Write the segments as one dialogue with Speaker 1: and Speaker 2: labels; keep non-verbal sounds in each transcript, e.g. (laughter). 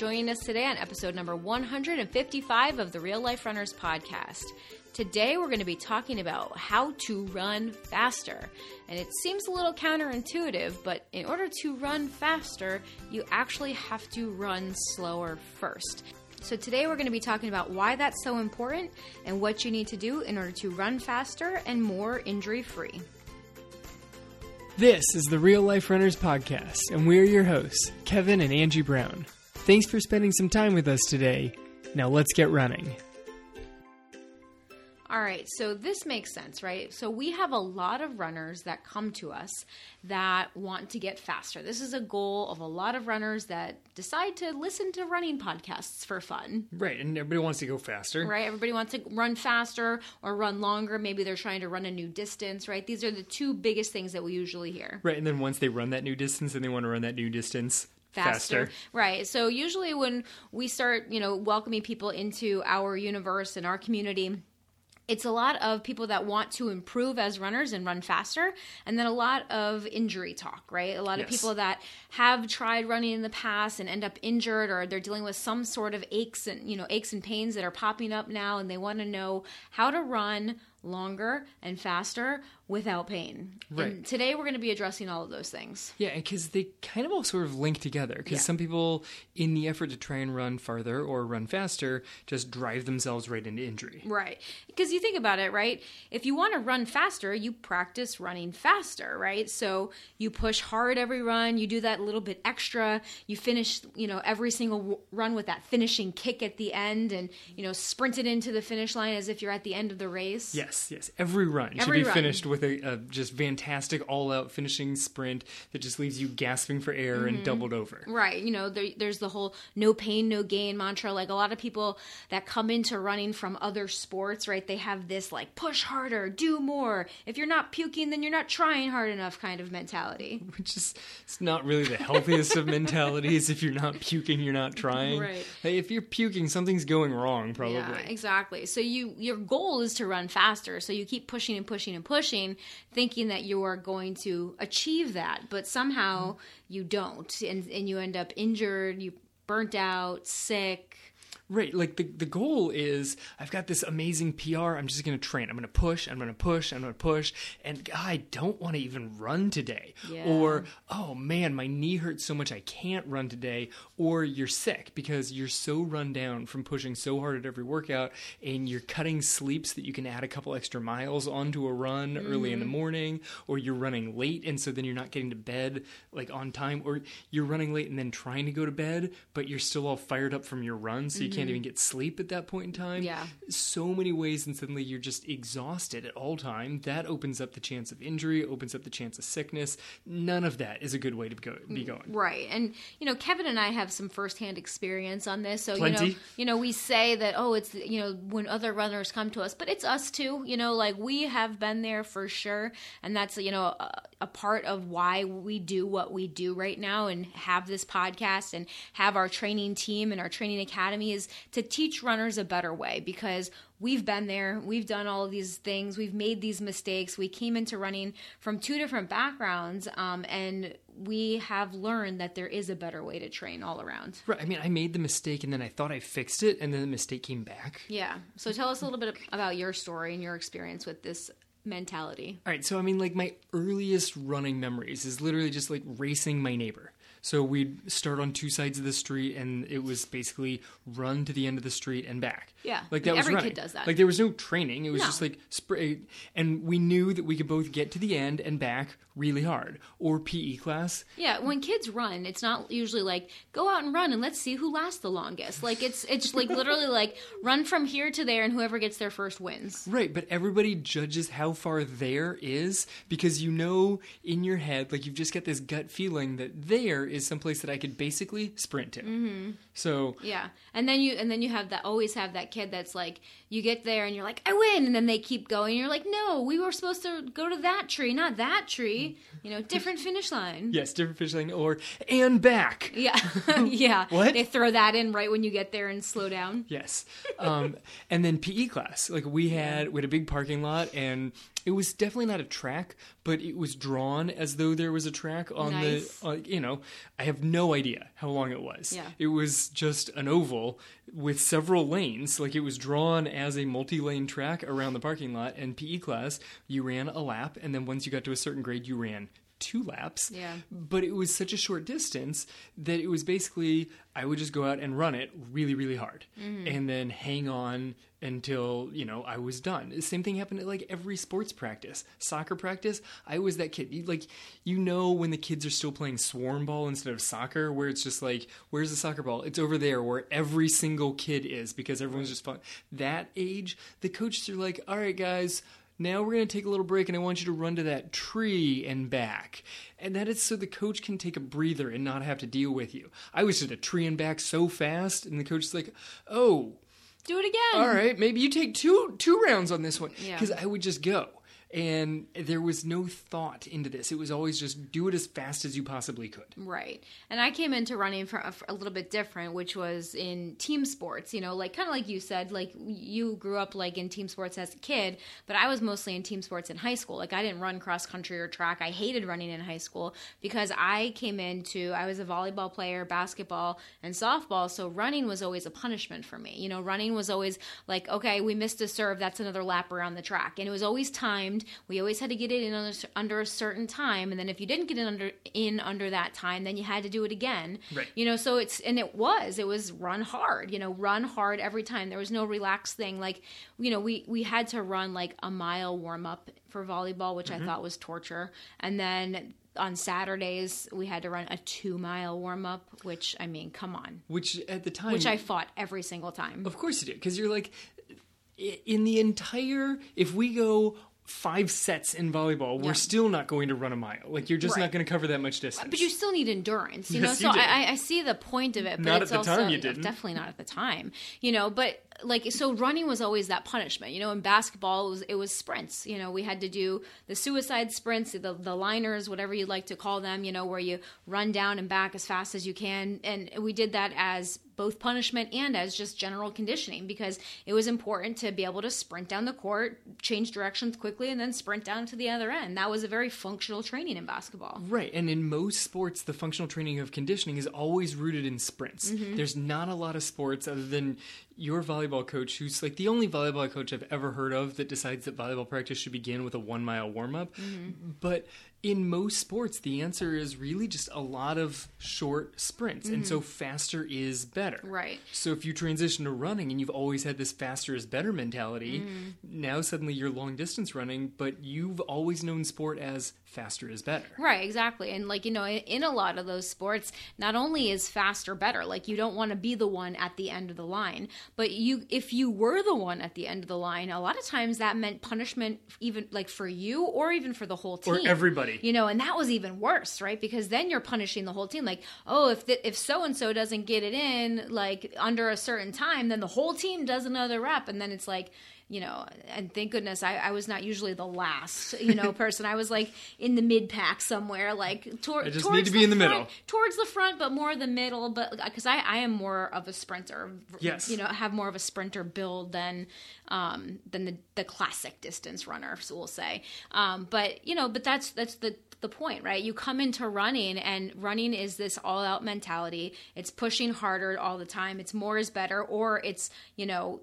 Speaker 1: joining us today on episode number 155 of the Real Life Runners podcast. Today, we're going to be talking about how to run faster. And it seems a little counterintuitive, but in order to run faster, you actually have to run slower first. So, today we're going to be talking about why that's so important and what you need to do in order to run faster and more injury free.
Speaker 2: This is the Real Life Runners Podcast, and we're your hosts, Kevin and Angie Brown. Thanks for spending some time with us today. Now let's get running.
Speaker 1: All right, so this makes sense, right? So we have a lot of runners that come to us that want to get faster. This is a goal of a lot of runners that decide to listen to running podcasts for fun.
Speaker 2: Right, and everybody wants to go faster.
Speaker 1: Right, everybody wants to run faster or run longer. Maybe they're trying to run a new distance, right? These are the two biggest things that we usually hear.
Speaker 2: Right, and then once they run that new distance and they want to run that new distance faster. faster.
Speaker 1: Right. So usually when we start, you know, welcoming people into our universe and our community, it's a lot of people that want to improve as runners and run faster and then a lot of injury talk right a lot yes. of people that have tried running in the past and end up injured or they're dealing with some sort of aches and you know aches and pains that are popping up now and they want to know how to run longer and faster without pain. Right. And today we're going to be addressing all of those things.
Speaker 2: Yeah, because they kind of all sort of link together. Because yeah. some people, in the effort to try and run farther or run faster, just drive themselves right into injury.
Speaker 1: Right. Because you think about it, right? If you want to run faster, you practice running faster, right? So you push hard every run, you do that little bit extra, you finish, you know, every single run with that finishing kick at the end and, you know, sprint it into the finish line as if you're at the end of the race.
Speaker 2: Yes, yes. Every run every should be run. finished with with a, a just fantastic all out finishing sprint that just leaves you gasping for air mm-hmm. and doubled over.
Speaker 1: Right. You know, there, there's the whole no pain, no gain mantra. Like a lot of people that come into running from other sports, right? They have this like push harder, do more. If you're not puking, then you're not trying hard enough kind of mentality.
Speaker 2: Which is it's not really the healthiest of mentalities. If you're not puking, you're not trying. Right. Hey, if you're puking, something's going wrong, probably. Yeah,
Speaker 1: exactly. So you your goal is to run faster. So you keep pushing and pushing and pushing thinking that you are going to achieve that, but somehow mm-hmm. you don't, and, and you end up injured, you burnt out, sick,
Speaker 2: Right, like the the goal is I've got this amazing PR. I'm just going to train. I'm going to push. I'm going to push. I'm going to push. And I don't want to even run today. Yeah. Or oh man, my knee hurts so much I can't run today. Or you're sick because you're so run down from pushing so hard at every workout, and you're cutting sleeps that you can add a couple extra miles onto a run mm-hmm. early in the mm-hmm. morning. Or you're running late, and so then you're not getting to bed like on time. Or you're running late and then trying to go to bed, but you're still all fired up from your run, so you mm-hmm. can't can't even mm-hmm. get sleep at that point in time.
Speaker 1: Yeah.
Speaker 2: So many ways, and suddenly you're just exhausted at all time. That opens up the chance of injury, opens up the chance of sickness. None of that is a good way to go, be mm, going.
Speaker 1: Right. And, you know, Kevin and I have some firsthand experience on this. So,
Speaker 2: Plenty.
Speaker 1: you know, you know, we say that, oh, it's, you know, when other runners come to us, but it's us too. You know, like we have been there for sure. And that's, you know, a, a part of why we do what we do right now and have this podcast and have our training team and our training academy is to teach runners a better way because we've been there, we've done all of these things, we've made these mistakes. We came into running from two different backgrounds, um, and we have learned that there is a better way to train all around.
Speaker 2: Right. I mean, I made the mistake and then I thought I fixed it, and then the mistake came back.
Speaker 1: Yeah. So tell us a little bit about your story and your experience with this mentality.
Speaker 2: All right. So, I mean, like, my earliest running memories is literally just like racing my neighbor. So we'd start on two sides of the street, and it was basically run to the end of the street and back.
Speaker 1: Yeah,
Speaker 2: like that
Speaker 1: was
Speaker 2: every
Speaker 1: running. kid does that.
Speaker 2: Like there was no training; it was no. just like spray, and we knew that we could both get to the end and back really hard. Or PE class.
Speaker 1: Yeah, when kids run, it's not usually like go out and run and let's see who lasts the longest. Like it's it's like literally like run from here to there, and whoever gets there first wins.
Speaker 2: Right, but everybody judges how far there is because you know in your head, like you've just got this gut feeling that there is some place that I could basically sprint to.
Speaker 1: Mm-hmm.
Speaker 2: So
Speaker 1: yeah, and then you and then you have that always have that kid that's like you get there and you're like I win, and then they keep going. And you're like, no, we were supposed to go to that tree, not that tree. (laughs) You know, different finish line.
Speaker 2: Yes, different finish line, or and back.
Speaker 1: Yeah, (laughs) (laughs) yeah.
Speaker 2: what
Speaker 1: they throw that in right when you get there and slow down.
Speaker 2: Yes, um, and then PE class. Like we had we had a big parking lot, and It was definitely not a track, but it was drawn as though there was a track on
Speaker 1: Nice.
Speaker 2: the. Uh, you know, I have no idea how long it was.
Speaker 1: Yeah.
Speaker 2: It was just an oval with several lanes. Like it was drawn as a multi-lane track around the parking lot. And PE class, you ran a lap, and then once you got to a certain grade, you ran two laps.
Speaker 1: Yeah.
Speaker 2: But it was such a short distance that it was basically I would just go out and run it really, really hard, mm-hmm. and then hang on until you know I was done. The same thing happened at like every sports practice, soccer practice. I was that kid. You, like you know when the kids are still playing swarm ball instead of soccer, where it's just like, where's the soccer ball? It's over there, where every single kid is because everyone's just fun. That age, the coaches are like, all right, guys now we're going to take a little break and I want you to run to that tree and back. And that is so the coach can take a breather and not have to deal with you. I was at a tree and back so fast, and the coach is like, oh,
Speaker 1: Do it again.
Speaker 2: all right, maybe you take two two rounds on this one.
Speaker 1: Yeah.
Speaker 2: Because I would just go. And there was no thought into this. It was always just do it as fast as you possibly could.
Speaker 1: Right. And I came into running for a, for a little bit different, which was in team sports, you know, like kind of like you said, like you grew up like in team sports as a kid, but I was mostly in team sports in high school. Like I didn't run cross country or track. I hated running in high school because I came into, I was a volleyball player, basketball, and softball. So running was always a punishment for me. You know, running was always like, okay, we missed a serve. That's another lap around the track. And it was always timed. We always had to get it in under, under a certain time. And then if you didn't get it under, in under that time, then you had to do it again.
Speaker 2: Right.
Speaker 1: You know, so it's, and it was, it was run hard, you know, run hard every time. There was no relaxed thing. Like, you know, we, we had to run like a mile warm up for volleyball, which
Speaker 2: Mm-hmm.
Speaker 1: I thought was torture. And then on Saturdays, we had to run a two mile warm up, which I mean, come on,
Speaker 2: Which at the time
Speaker 1: which I fought every single time.
Speaker 2: Of course you do, because you're like, in the entire, if we go five sets in volleyball,
Speaker 1: Yeah.
Speaker 2: we're still not going to run a mile. Like you're just
Speaker 1: Right.
Speaker 2: not going to cover that much distance.
Speaker 1: But you still need endurance, you
Speaker 2: Yes,
Speaker 1: know. So. I, I- I see the point of it, but
Speaker 2: Not
Speaker 1: it's
Speaker 2: at the
Speaker 1: also
Speaker 2: time you didn't.
Speaker 1: definitely not at the time, you know. But like, so running was always that punishment, you know. In basketball, it was it was sprints. You know, we had to do the suicide sprints, the the liners, whatever you'd like to call them. You know, where you run down and back as fast as you can, and we did that as both punishment and as just general conditioning because it was important to be able to sprint down the court, change directions quickly, and then sprint down to the other end. That was a very functional training in basketball.
Speaker 2: Right, and in most sports, the functional training of conditioning is always rooted in sprints.
Speaker 1: Mm-hmm.
Speaker 2: There's not a lot of sports other than your volleyball coach, who's like the only volleyball coach I've ever heard of that decides that volleyball practice should begin with a one mile warm up.
Speaker 1: Mm-hmm.
Speaker 2: But in most sports, the answer is really just a lot of short sprints, and so faster is better.
Speaker 1: Mm-hmm. Right.
Speaker 2: So if you transition to running and you've always had this faster is better mentality,
Speaker 1: Mm-hmm.
Speaker 2: now suddenly you're long distance running, but you've always known sport as faster is better.
Speaker 1: Right, exactly. And like, you know, in, a lot of those sports, not only is faster better, like you don't want to be the one at the end of the line, but you if you were the one at the end of the line, a lot of times that meant punishment even like for you or even for the whole team.
Speaker 2: Or everybody.
Speaker 1: You know, and that was even worse, right? Because then you're punishing the whole team like, "Oh, if the, if so and so doesn't get it in like under a certain time, then the whole team does another rep." And then it's like you know, and thank goodness I, I was not usually the last, you know, (laughs) person. I was like in the mid pack somewhere, like tor-
Speaker 2: I just
Speaker 1: towards
Speaker 2: need to be in the
Speaker 1: front-
Speaker 2: middle.
Speaker 1: towards the front, but more the middle. But because I, I am more of a sprinter,
Speaker 2: Yes.
Speaker 1: you know, have more of a sprinter build than um, than the, the classic distance runner, so we'll say. Um, but you know, but that's that's the the point, right? You come into running, and running is this all out mentality. It's pushing harder all the time. It's more is better, or it's you know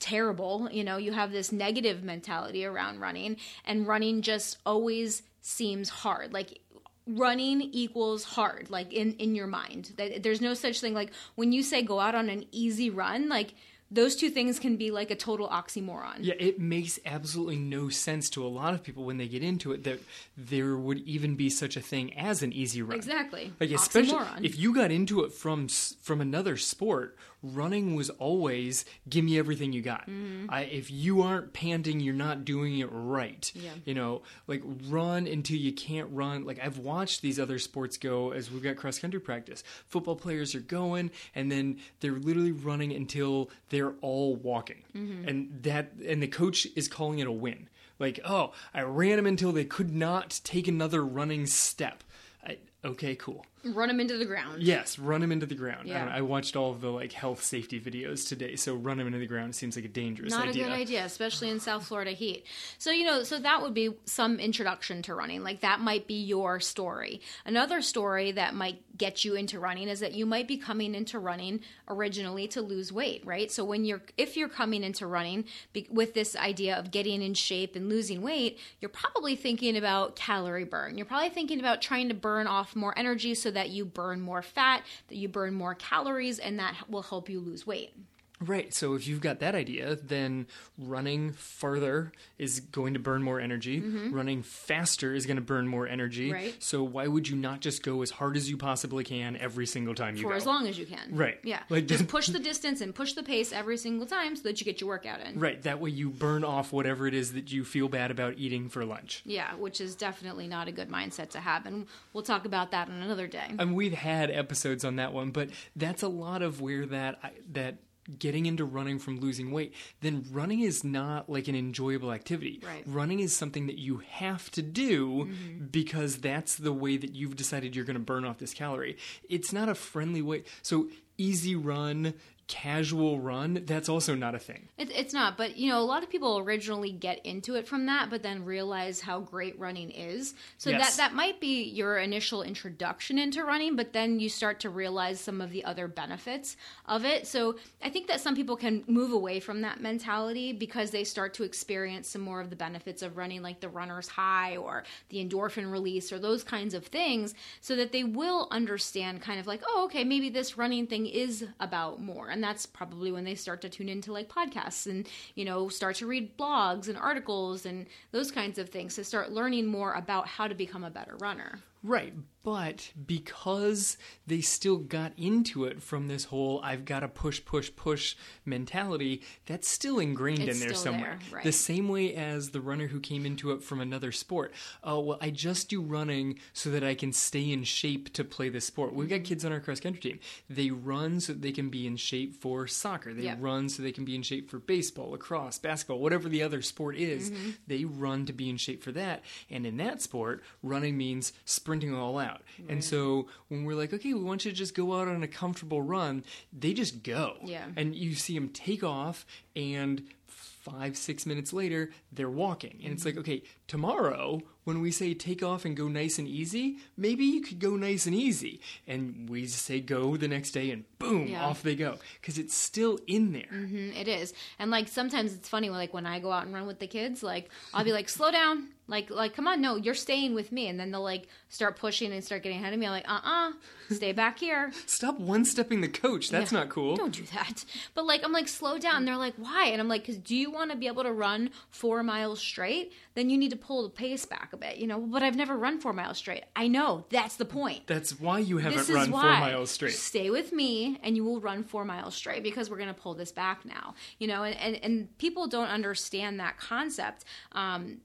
Speaker 1: terrible. You know, you have this negative mentality around running, and running just always seems hard. Like running equals hard, like in in your mind. There's no such thing like when you say go out on an easy run, like those two things can be like a total oxymoron.
Speaker 2: Yeah, it makes absolutely no sense to a lot of people when they get into it that there would even be such a thing as an easy run.
Speaker 1: Exactly.
Speaker 2: Like especially
Speaker 1: Oxymoron.
Speaker 2: if you got into it from from another sport, running was always give me everything you got.
Speaker 1: Mm-hmm.
Speaker 2: I, if you aren't panting, you're not doing it right.
Speaker 1: Yeah.
Speaker 2: You know, like run until you can't run. Like I've watched these other sports go as we've got cross country practice. Football players are going and then they're literally running until they're all walking,
Speaker 1: Mm-hmm.
Speaker 2: and that and the coach is calling it a win. Like, oh, I ran them until they could not take another running step. I, okay, cool.
Speaker 1: Run them into the ground.
Speaker 2: Yes, run him into the ground.
Speaker 1: Yeah.
Speaker 2: I, I watched all of the like health safety videos today, so run him into the ground seems like a dangerous
Speaker 1: Not
Speaker 2: idea.
Speaker 1: a good idea, especially in South Florida heat. So, you know, so that would be some introduction to running. Like that might be your story. Another story that might get you into running is that you might be coming into running originally to lose weight, right? So when you're if you're coming into running be, with this idea of getting in shape and losing weight, you're probably thinking about calorie burn. You're probably thinking about trying to burn off more energy so that you burn more fat, that you burn more calories and that will help you lose weight.
Speaker 2: Right. So if you've got that idea, then running farther is going to burn more energy. Running faster is going to burn more energy.
Speaker 1: Mm-hmm. Right.
Speaker 2: So why would you not just go as hard as you possibly can every single time you
Speaker 1: for
Speaker 2: go?
Speaker 1: as long as you can.
Speaker 2: Right.
Speaker 1: Yeah.
Speaker 2: Like,
Speaker 1: just push the distance and push the pace every single time so that you get your workout in.
Speaker 2: Right. That way you burn off whatever it is that you feel bad about eating for lunch.
Speaker 1: Yeah, which is definitely not a good mindset to have, and we'll talk about that on another day.
Speaker 2: I mean, we've had episodes on that one, but that's a lot of where that that getting into running from losing weight, then running is not like an enjoyable activity.
Speaker 1: Right.
Speaker 2: Running is something that you have to do mm-hmm. because that's the way that you've decided you're going to burn off this calorie. It's not a friendly way. So easy run, casual run, that's also not a thing.
Speaker 1: It, it's not, but you know, a lot of people originally get into it from that, but then realize how great running is. So
Speaker 2: Yes.
Speaker 1: that that might be your initial introduction into running, but then you start to realize some of the other benefits of it. So I think that some people can move away from that mentality because they start to experience some more of the benefits of running, like the runner's high or the endorphin release or those kinds of things, so that they will understand kind of like, oh, okay, maybe this running thing is about more. And that's probably when they start to tune into like podcasts and, you know, start to read blogs and articles and those kinds of things to start learning more about how to become a better runner.
Speaker 2: Right, but because they still got into it from this whole I've got to push, push, push mentality, that's still ingrained
Speaker 1: It's
Speaker 2: in there somewhere.
Speaker 1: there, right.
Speaker 2: The same way as the runner who came into it from another sport. Oh, well, I just do running so that I can stay in shape to play this sport. We've
Speaker 1: Mm-hmm.
Speaker 2: got kids on our cross country team. They run so that they can be in shape for soccer, they
Speaker 1: Yeah.
Speaker 2: run so they can be in shape for baseball, lacrosse, basketball, whatever the other sport is.
Speaker 1: Mm-hmm.
Speaker 2: They run to be in shape for that. And in that sport, running means sprinting all out. And so when we're like, okay, we want you to just go out on a comfortable run, they just go.
Speaker 1: Yeah.
Speaker 2: And you see them take off, and five, six minutes later, they're walking. And it's like, mm-hmm. okay, tomorrow, when we say take off and go nice and easy, maybe you could go nice and easy. And we say go the next day, and boom,
Speaker 1: Yeah.
Speaker 2: off they go. Because it's still in there.
Speaker 1: Mm, It is. And like sometimes it's funny when like when I go out and run with the kids, like I'll be like, slow down. Like like come on, no, you're staying with me. And then they'll like start pushing and start getting ahead of me. I'm like, uh uh stay back here. (laughs)
Speaker 2: Stop one stepping the coach. That's
Speaker 1: Yeah.
Speaker 2: not cool.
Speaker 1: Don't do that. But like I'm like, slow down. And they're like, why? And I'm like, because do you want to be able to run four miles straight? Then you need to pull the pace back a bit, you know. But I've never run four miles straight. I know. That's the point.
Speaker 2: That's why you haven't
Speaker 1: this
Speaker 2: run four miles straight.
Speaker 1: Stay with me, and you will run four miles straight because we're going to pull this back now. You know, and and, and people don't understand that concept. Um,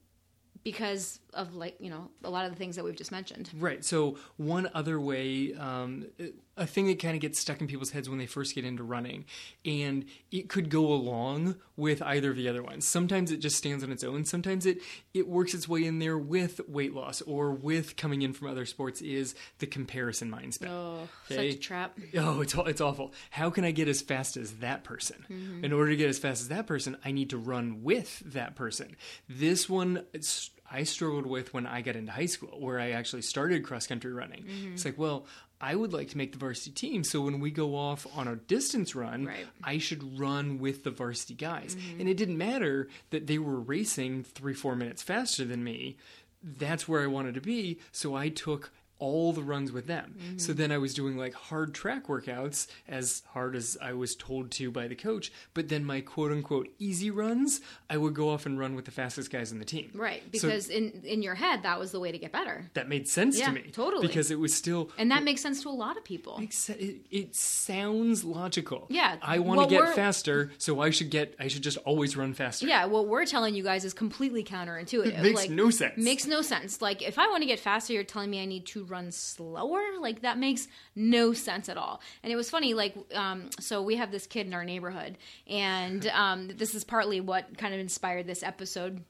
Speaker 1: because of like you know a lot of the things that we've just mentioned
Speaker 2: Right. So one other way, um, a thing that kind of gets stuck in people's heads when they first get into running, and it could go along with either of the other ones. Sometimes it just stands on its own. Sometimes it it works its way in there with weight loss or with coming in from other sports. Is the comparison mindset?
Speaker 1: oh
Speaker 2: Okay.
Speaker 1: such a trap
Speaker 2: Oh, it's it's awful. How can I get as fast as that person? Mm-hmm. In order to get as fast as that person, I need to run with that person. This one it's, I struggled with when I got into high school, where I actually started cross country running. Mm-hmm. It's like, well, I would like to make the varsity team, so when we go off on a distance run,
Speaker 1: Right.
Speaker 2: I should run with the varsity guys. Mm-hmm. And it didn't matter that they were racing three, four minutes faster than me. That's where I wanted to be, so I took all the runs with them. So mm-hmm. then I was doing like hard track workouts, as hard as I was told to by the coach, but then my quote unquote easy runs, I would go off and run with the fastest guys on the team.
Speaker 1: right
Speaker 2: So
Speaker 1: because in in your head that was the way to get better
Speaker 2: that made sense
Speaker 1: Yeah,
Speaker 2: to me.
Speaker 1: totally.
Speaker 2: Because it was still
Speaker 1: and that makes sense to a lot of people
Speaker 2: It, it sounds logical.
Speaker 1: Yeah,
Speaker 2: I want to get faster, so I should get. I should just always run faster.
Speaker 1: yeah what we're telling you guys is completely counterintuitive
Speaker 2: It (laughs) makes
Speaker 1: like
Speaker 2: no sense.
Speaker 1: makes no sense like if i want to get faster you're telling me i need to run slower? Like that makes no sense at all. And it was funny like um, so we have this kid in our neighborhood and (laughs) um, this is partly what kind of inspired this episode.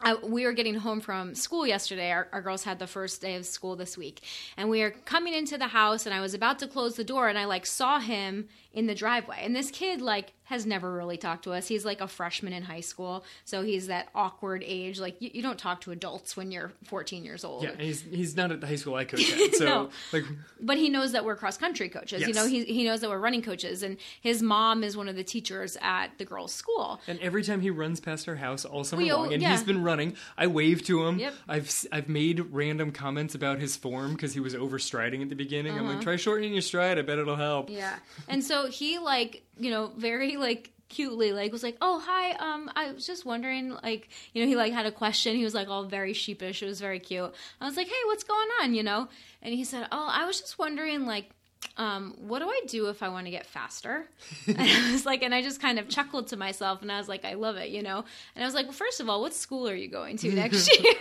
Speaker 1: I, we were getting home from school yesterday. Our, our, girls had the first day of school this week, and we are coming into the house, and I was about to close the door, and I like saw him in the driveway. And this kid like has never really talked to us. He's like a freshman in high school, so he's that awkward age. Like you, you don't talk to adults when you're 14 years old.
Speaker 2: Yeah, he's he's not at the high school I coach (laughs) at. So no. like,
Speaker 1: but he knows that we're cross country coaches. Yes. You know, he he knows that we're running coaches, and his mom is one of the teachers at the girls' school.
Speaker 2: And every time he runs past our house all summer we, long, and yeah. he's been running, I wave to him. Yep. I've I've made random comments about his form because he was overstriding at the beginning. Uh-huh. I'm like, uh-huh. try shortening your stride. I bet it'll help.
Speaker 1: Yeah, and so he like you know very like cutely like was like oh hi um i was just wondering like you know he like had a question. He was like all very sheepish. It was very cute. I was like hey what's going on? You know? And he said oh i was just wondering like um, what do I do if I want to get faster? (laughs) (laughs) and I was like, and I just kind of chuckled to myself and I was like, I love it, you know? And I was like, well, first of all, what school are you going to next (laughs) year?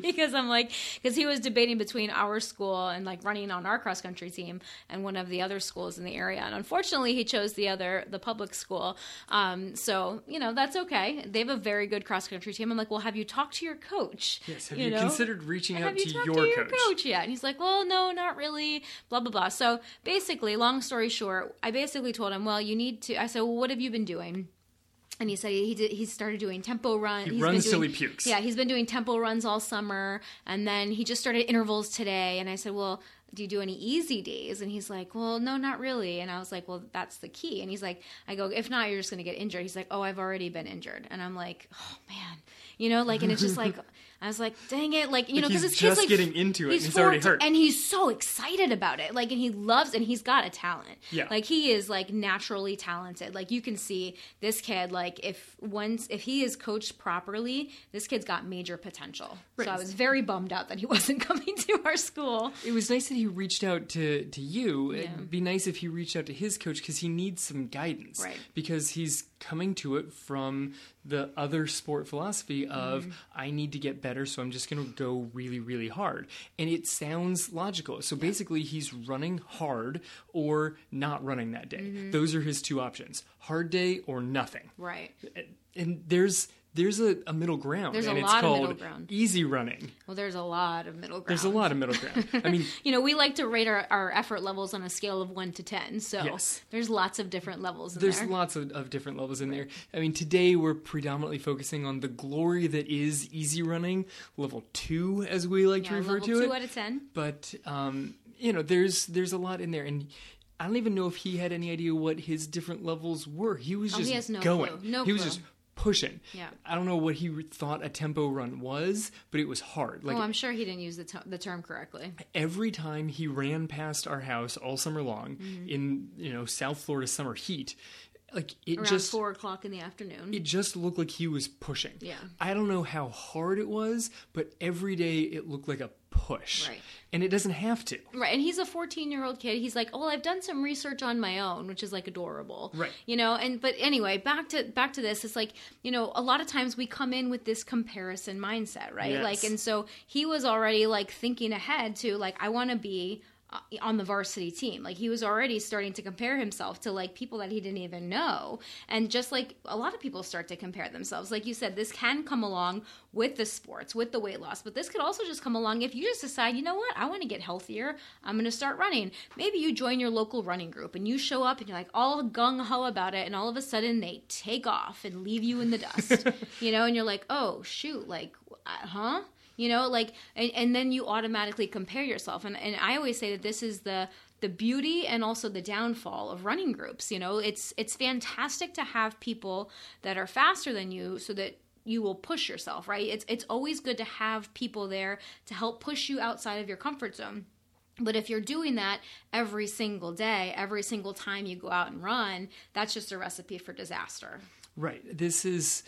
Speaker 1: because I'm like, because he was debating between our school and like running on our cross country team and one of the other schools in the area. And unfortunately, he chose the other, the public school. Um, so, you know, that's okay. They have a very good cross country team. I'm like, well, have you talked to your coach?
Speaker 2: Yes. Have you, you know? considered reaching out
Speaker 1: to,
Speaker 2: your,
Speaker 1: to your coach? coach yet? And he's like, well, no, not really, blah, blah, blah. So, basically, long story short, I basically told him, well, you need to. I said, well, what have you been doing? And he said he did, he started doing tempo runs.
Speaker 2: He
Speaker 1: he's
Speaker 2: runs
Speaker 1: doing, till
Speaker 2: he pukes.
Speaker 1: Yeah, he's been doing tempo runs all summer, and then he just started intervals today. And I said, well, do you do any easy days? And he's like, well, no, not really. And I was like, well, that's the key. And he's like, I go, if not, you're just going to get injured. He's like, oh, I've already been injured. And I'm like, oh man, you know, like, and it's just like, I was like, dang it, like you know, because
Speaker 2: this
Speaker 1: kid's
Speaker 2: just
Speaker 1: like
Speaker 2: getting into it. He's, he's already hurt,
Speaker 1: and he's so excited about it. Like, and he loves, and he's got a talent.
Speaker 2: Yeah,
Speaker 1: like he is like naturally talented. Like you can see this kid. Like if once if he is coached properly, this kid's got major potential. Right. So I was very bummed out that he (laughs) wasn't coming to our school.
Speaker 2: It was nice that he reached out to to you. Yeah. It'd be nice if he reached out to his coach because he needs some guidance.
Speaker 1: Right.
Speaker 2: Because he's coming to it from the other sport philosophy of mm. I need to get better, so I'm just going to go really, really hard. And it sounds logical. So yeah. basically, he's running hard or not running that day. Mm-hmm. Those are his two options hard day or nothing.
Speaker 1: Right.
Speaker 2: And there's there's a, a middle ground.
Speaker 1: There's
Speaker 2: and
Speaker 1: a lot of middle ground.
Speaker 2: Easy running.
Speaker 1: Well, there's a lot of middle ground.
Speaker 2: There's a lot of middle ground. I mean, (laughs)
Speaker 1: you know, we like to rate our, our effort levels on a scale of one to ten. So yes. there's lots of different levels.
Speaker 2: there's
Speaker 1: there.
Speaker 2: lots of, of different levels in there. I mean, today we're predominantly focusing on the glory that is easy running, level two, as we like
Speaker 1: yeah,
Speaker 2: to refer
Speaker 1: to
Speaker 2: it.
Speaker 1: Two out of ten.
Speaker 2: But um, you know, there's there's a lot in there, and I don't even know if he had any idea what his different levels were. He was just oh,
Speaker 1: he no
Speaker 2: going.
Speaker 1: Clue. No
Speaker 2: he
Speaker 1: clue.
Speaker 2: was just pushing.
Speaker 1: Yeah.
Speaker 2: I don't know what he thought a tempo run was, but it was hard.
Speaker 1: Like, oh, I'm sure he didn't use the, t- the term correctly.
Speaker 2: Every time he ran past our house all summer long mm-hmm. in you know South Florida summer heat, like it
Speaker 1: Around
Speaker 2: just
Speaker 1: four o'clock in the afternoon.
Speaker 2: It just looked like he was pushing.
Speaker 1: Yeah.
Speaker 2: I don't know how hard it was, but every day it looked like a push.
Speaker 1: Right.
Speaker 2: And it doesn't have to.
Speaker 1: Right. And he's a 14 year old kid. He's like, oh, well, I've done some research on my own, which is like adorable.
Speaker 2: Right.
Speaker 1: You know, and but anyway, back to back to this. It's like, you know, a lot of times we come in with this comparison mindset, right?
Speaker 2: Yes.
Speaker 1: Like, and so he was already like thinking ahead to like, I want to be on the varsity team. Like he was already starting to compare himself to like people that he didn't even know. And just like a lot of people start to compare themselves. Like you said, this can come along with the sports, with the weight loss, but this could also just come along if you just decide, you know what, I want to get healthier. I'm going to start running. Maybe you join your local running group and you show up and you're like all gung ho about it. And all of a sudden they take off and leave you in the dust, (laughs) you know, and you're like, oh, shoot, like, uh, huh? You know like and, and then you automatically compare yourself. And, and i always say that this is the the beauty and also the downfall of running groups you know? It's it's fantastic to have people that are faster than you so that you will push yourself right? It's it's always good to have people there to help push you outside of your comfort zone. But if you're doing that every single day every single time you go out and run that's just a recipe for disaster.
Speaker 2: Right. This is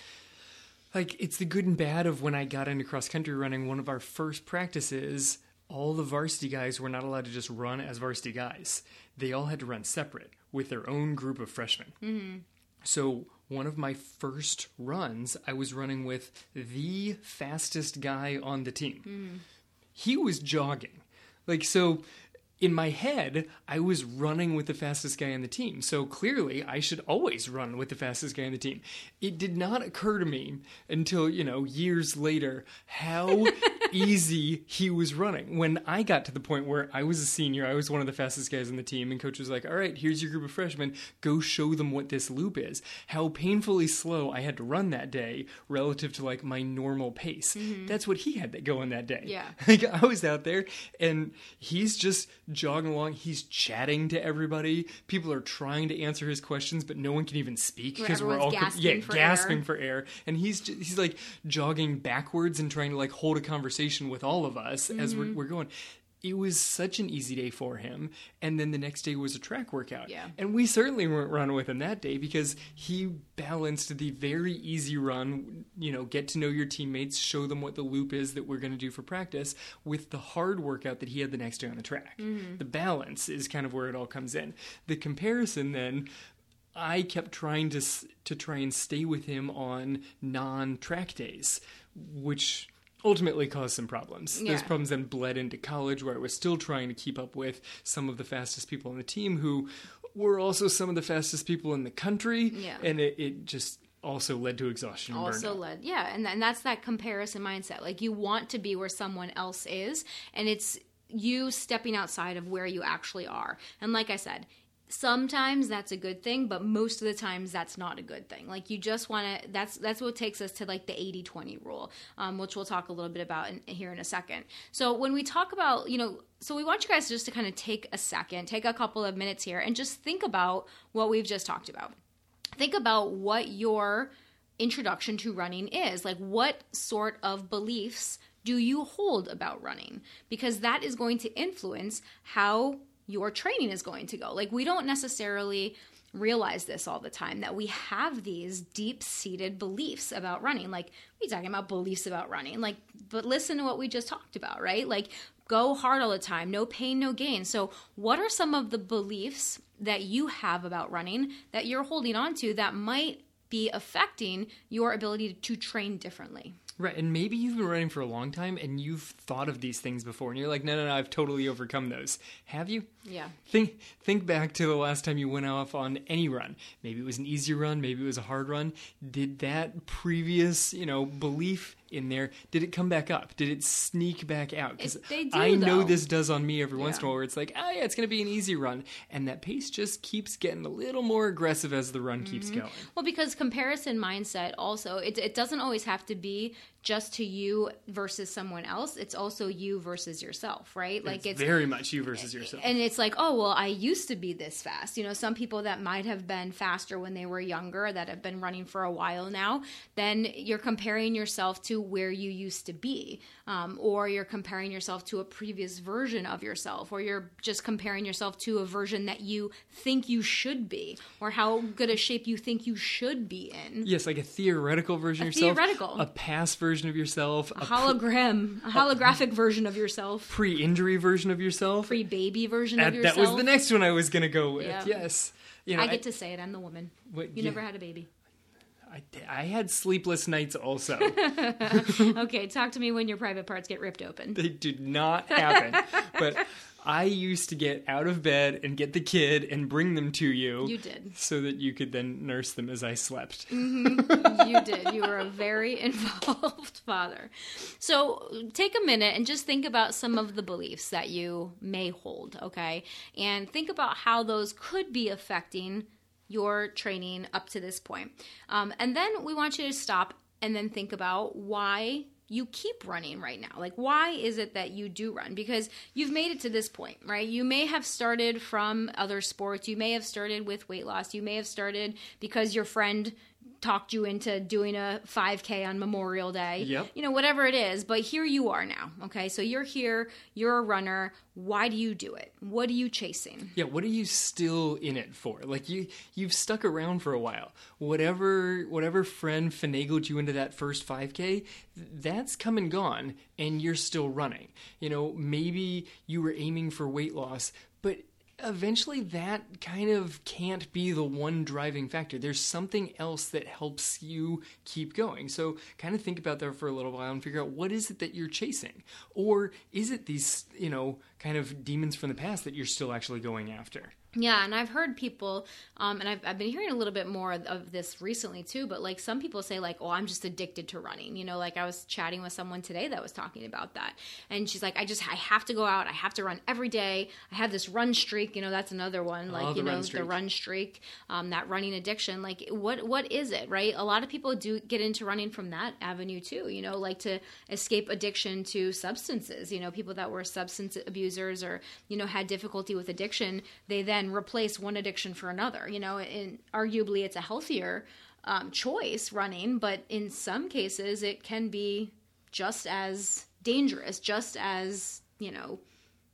Speaker 2: like it's the good and bad of when I got into cross country running. One of our first practices, all the varsity guys were not allowed to just run as varsity guys. They all had to run separate with their own group of freshmen.
Speaker 1: Mm-hmm.
Speaker 2: So one of my first runs, I was running with the fastest guy on the team.
Speaker 1: Mm-hmm.
Speaker 2: He was jogging, like so in my head, I was running with the fastest guy on the team. So clearly, I should always run with the fastest guy on the team. It did not occur to me until, you know, years later how (laughs) easy he was running. When I got to the point where I was a senior, I was one of the fastest guys on the team, and coach was like, all right, here's your group of freshmen. Go show them what this loop is. How painfully slow I had to run that day relative to like my normal pace. Mm-hmm. That's what he had to go in that day.
Speaker 1: Yeah. (laughs)
Speaker 2: Like I was out there and he's just jogging along. He's chatting to everybody. People are trying to answer his questions, but no one can even speak
Speaker 1: because we're all gasping, yeah, for,
Speaker 2: gasping
Speaker 1: air.
Speaker 2: for air. And he's just, he's like jogging backwards and trying to like hold a conversation with all of us mm-hmm. as we're, mm-hmm. we're going it was such an easy day for him. And then the next day was a track workout.
Speaker 1: Yeah.
Speaker 2: And we certainly weren't running with him that day because he balanced the very easy run, you know, get to know your teammates, show them what the loop is that we're going to do for practice, with the hard workout that he had the next day on the track. Mm-hmm. The balance is kind of where it all comes in. The comparison then I kept trying to to try and stay with him on non-track days, which ultimately caused some problems. Yeah. Those problems then bled into college, where I was still trying to keep up with some of the fastest people on the team who were also some of the fastest people in the country.
Speaker 1: Yeah.
Speaker 2: And it, it just also led to exhaustion.
Speaker 1: also led, yeah, and and that's that comparison mindset. Like you want to be where someone else is, and it's you stepping outside of where you actually are. And like I said, sometimes that's a good thing but most of the times that's not a good thing. Like you just want to that's that's what takes us to like the 80-20 rule um, which we'll talk a little bit about in, here in a second. So when we talk about you know so we want you guys just to kind of take a second take a couple of minutes here and just think about what we've just talked about. Think about what your introduction to running is. Like what sort of beliefs do you hold about running? Because that is going to influence how your training is going to go. Like, we don't necessarily realize this all the time that we have these deep seated beliefs about running. Like, we talking about beliefs about running. Like, but listen to what we just talked about, right? Like, go hard all the time, no pain, no gain. So, what are some of the beliefs that you have about running that you're holding on to that might be affecting your ability to train differently?
Speaker 2: Right, and maybe you've been running for a long time and you've thought of these things before, and you're like, no, no, no, I've totally overcome those. Have you?
Speaker 1: Yeah.
Speaker 2: Think think back to the last time you went off on any run. Maybe it was an easy run, maybe it was a hard run. Did that previous, you know, belief in there, did it come back up? Did it sneak back out?
Speaker 1: Because
Speaker 2: I know this does on me every yeah. once in a while where it's like, oh yeah, it's going to be an easy run. And that pace just keeps getting a little more aggressive as the run mm-hmm. keeps going.
Speaker 1: Well, because comparison mindset also, it, it doesn't always have to be just to you versus someone else. It's also you versus yourself, right?
Speaker 2: Like it's, it's very much you versus yourself.
Speaker 1: And it's like, oh, well, I used to be this fast. You know, some people that might have been faster when they were younger that have been running for a while now, then you're comparing yourself to where you used to be, um, or you're comparing yourself to a previous version of yourself, or you're just comparing yourself to a version that you think you should be, or how good a shape you think you should be in.
Speaker 2: Yes, like a theoretical version
Speaker 1: a
Speaker 2: of yourself,
Speaker 1: theoretical,
Speaker 2: a past version of yourself,
Speaker 1: a, a hologram, a holographic a version of yourself,
Speaker 2: pre-injury version of yourself,
Speaker 1: pre-baby version of yourself.
Speaker 2: That was the next one I was going to go with. Yeah. Yes.
Speaker 1: You know, I get I, to say it. I'm the woman. What, you yeah. never had a baby.
Speaker 2: I, I had sleepless nights also. (laughs)
Speaker 1: okay, talk to me when your private parts get ripped open.
Speaker 2: They did not happen. (laughs) but I used to get out of bed and get the kid and bring them to you.
Speaker 1: You did.
Speaker 2: So that you could then nurse them as I slept.
Speaker 1: Mm-hmm. (laughs) you did. You were a very (laughs) involved father. So take a minute and just think about some of the beliefs that you may hold, okay? And think about how those could be affecting your training up to this point. Um, and then we want you to stop and then think about why you keep running right now. Like, why is it that you do run? Because you've made it to this point, right? You may have started from other sports. You may have started with weight loss. You may have started because your friend talked you into doing a 5K on Memorial Day.
Speaker 2: Yep.
Speaker 1: You know, whatever it is. But here you are now. Okay. So you're here, you're a runner. Why do you do it? What are you chasing?
Speaker 2: Yeah, what are you still in it for? Like you you've stuck around for a while. Whatever whatever friend finagled you into that first 5K, that's come and gone and you're still running. You know, maybe you were aiming for weight loss, but eventually that kind of can't be the one driving factor. There's something else that helps you keep going. So kind of think about that for a little while and figure out what is it that you're chasing? Or is it these you know, kind of demons from the past that you're still actually going after.
Speaker 1: Yeah, and I've heard people, um, and I've, I've been hearing a little bit more of this recently too, but like some people say, like, oh, I'm just addicted to running. You know, like I was chatting with someone today that was talking about that. And she's like, I just, I have to go out. I have to run every day. I have this run streak. You know, that's another one. Like, you know, the run streak, um, that running addiction. Like, what, what is it, right? A lot of people do get into running from that avenue too, you know, like to escape addiction to substances. You know, people that were substance abusers or, you know, had difficulty with addiction, they then then replace one addiction for another. You know, and arguably it's a healthier um, choice running, but in some cases it can be just as dangerous, just as you know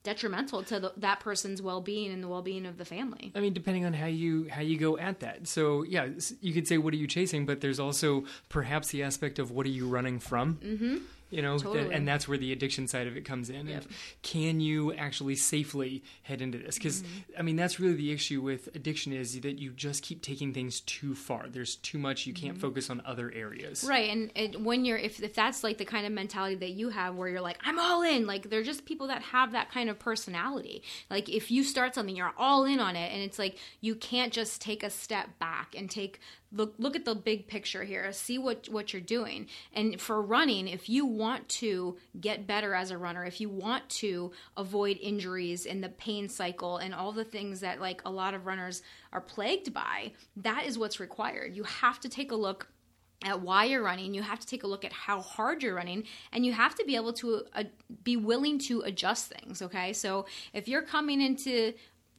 Speaker 1: detrimental to the, that person's well-being and the well-being of the family.
Speaker 2: I mean, depending on how you how you go at that. So yeah, you could say, "What are you chasing?" But there's also perhaps the aspect of what are you running from.
Speaker 1: Mm-hmm
Speaker 2: you know totally. and that's where the addiction side of it comes in yep. can you actually safely head into this because mm-hmm. i mean that's really the issue with addiction is that you just keep taking things too far there's too much you can't mm-hmm. focus on other areas
Speaker 1: right and, and when you're if, if that's like the kind of mentality that you have where you're like i'm all in like they're just people that have that kind of personality like if you start something you're all in on it and it's like you can't just take a step back and take look look at the big picture here. See what what you're doing. And for running if you want to get better as a runner if you want to avoid injuries and the pain cycle and all the things that like a lot of runners are plagued by that is what's required. You have to take a look at why you're running. You have to take a look at how hard you're running. And you have to be able to uh, be willing to adjust things okay? So if you're coming into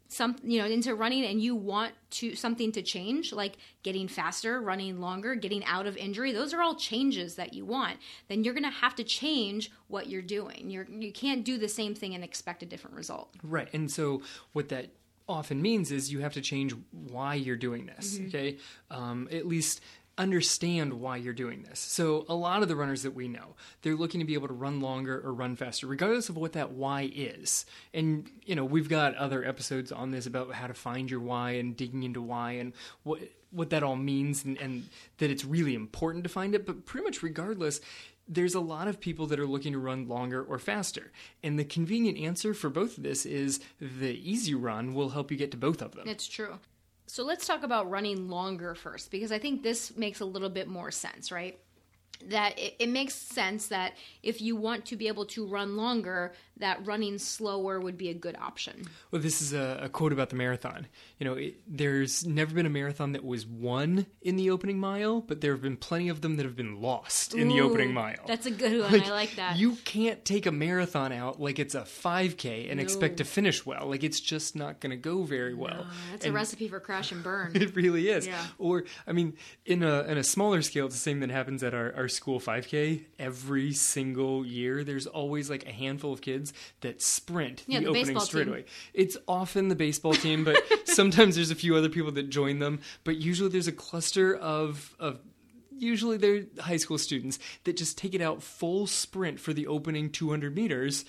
Speaker 1: some you know into running and you want to something to change like getting faster running longer getting out of injury those are all changes that you want. Then you're going to have to change what you're doing. You're you can't do the same thing and expect a different result.
Speaker 2: Right and so what that often means is you have to change why you're doing this mm-hmm. okay? Um, at least understand why you're doing this. So a lot of the runners that we know, they're looking to be able to run longer or run faster, regardless of what that why is. And you know, we've got other episodes on this about how to find your why and digging into why and what what that all means and, and that it's really important to find it. But pretty much regardless, there's a lot of people that are looking to run longer or faster. And the convenient answer for both of this is the easy run will help you get to both of them.
Speaker 1: It's true. So let's talk about running longer first, because I think this makes a little bit more sense, right? that it, it, makes sense that if you want to be able to run longer, that running slower would be a good option.
Speaker 2: Well, this is a, a quote about the marathon. You know, it, there's never been a marathon that was won in the opening mile, but there have been plenty of them that have been lost in Ooh, the opening mile.
Speaker 1: That's a good one. Like, I like that.
Speaker 2: You can't take a marathon out like it's a 5K and no. expect to finish well. Like it's just not going to go very well. No,
Speaker 1: that's and a recipe for crash and burn. (laughs)
Speaker 2: It really is. Yeah. Or, I mean, in a in a smaller scale, it's the same that happens at our, our school 5K every single year. There's always like a handful of kids that sprint
Speaker 1: yeah,
Speaker 2: the,
Speaker 1: the
Speaker 2: opening
Speaker 1: straightaway.
Speaker 2: It's often the baseball (laughs) team, but sometimes there's a few other people that join them. But usually there's a cluster of of usually they're high school students that just take it out full sprint for the opening 200 meters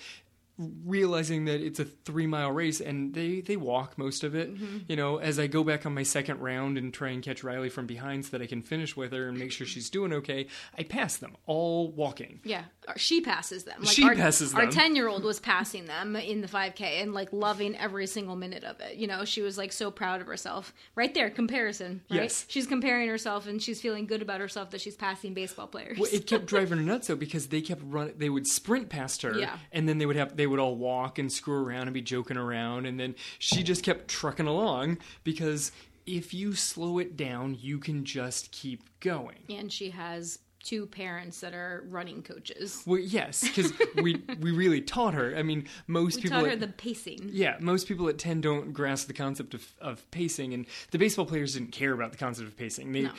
Speaker 2: realizing that it's a three mile race and they they walk most of it. Mm-hmm. you know as i go back on my second round and try and catch riley from behind so that i can finish with her and make sure she's doing okay i pass them all walking.
Speaker 1: Yeah. She passes them.
Speaker 2: Like she
Speaker 1: our,
Speaker 2: passes them
Speaker 1: our 10 year old was passing them in the 5k and like loving every single minute of it. You know she was like so proud of herself. Right there comparison right?
Speaker 2: Yes.
Speaker 1: she's comparing herself and she's feeling good about herself that she's passing baseball players.
Speaker 2: Well, it kept (laughs) driving her nuts though because they kept running they would sprint past her
Speaker 1: yeah.
Speaker 2: and then they would have they would all walk and screw around and be joking around. And then she just kept trucking along because if you slow it down, you can just keep going.
Speaker 1: And she has two parents that are running coaches.
Speaker 2: Well, yes, because we (laughs) we really taught her. I mean, most
Speaker 1: we
Speaker 2: people
Speaker 1: taught her
Speaker 2: at,
Speaker 1: the pacing.
Speaker 2: Yeah, most people at ten don't grasp the concept of, of pacing, and the baseball players didn't care about the concept of pacing. They
Speaker 1: no.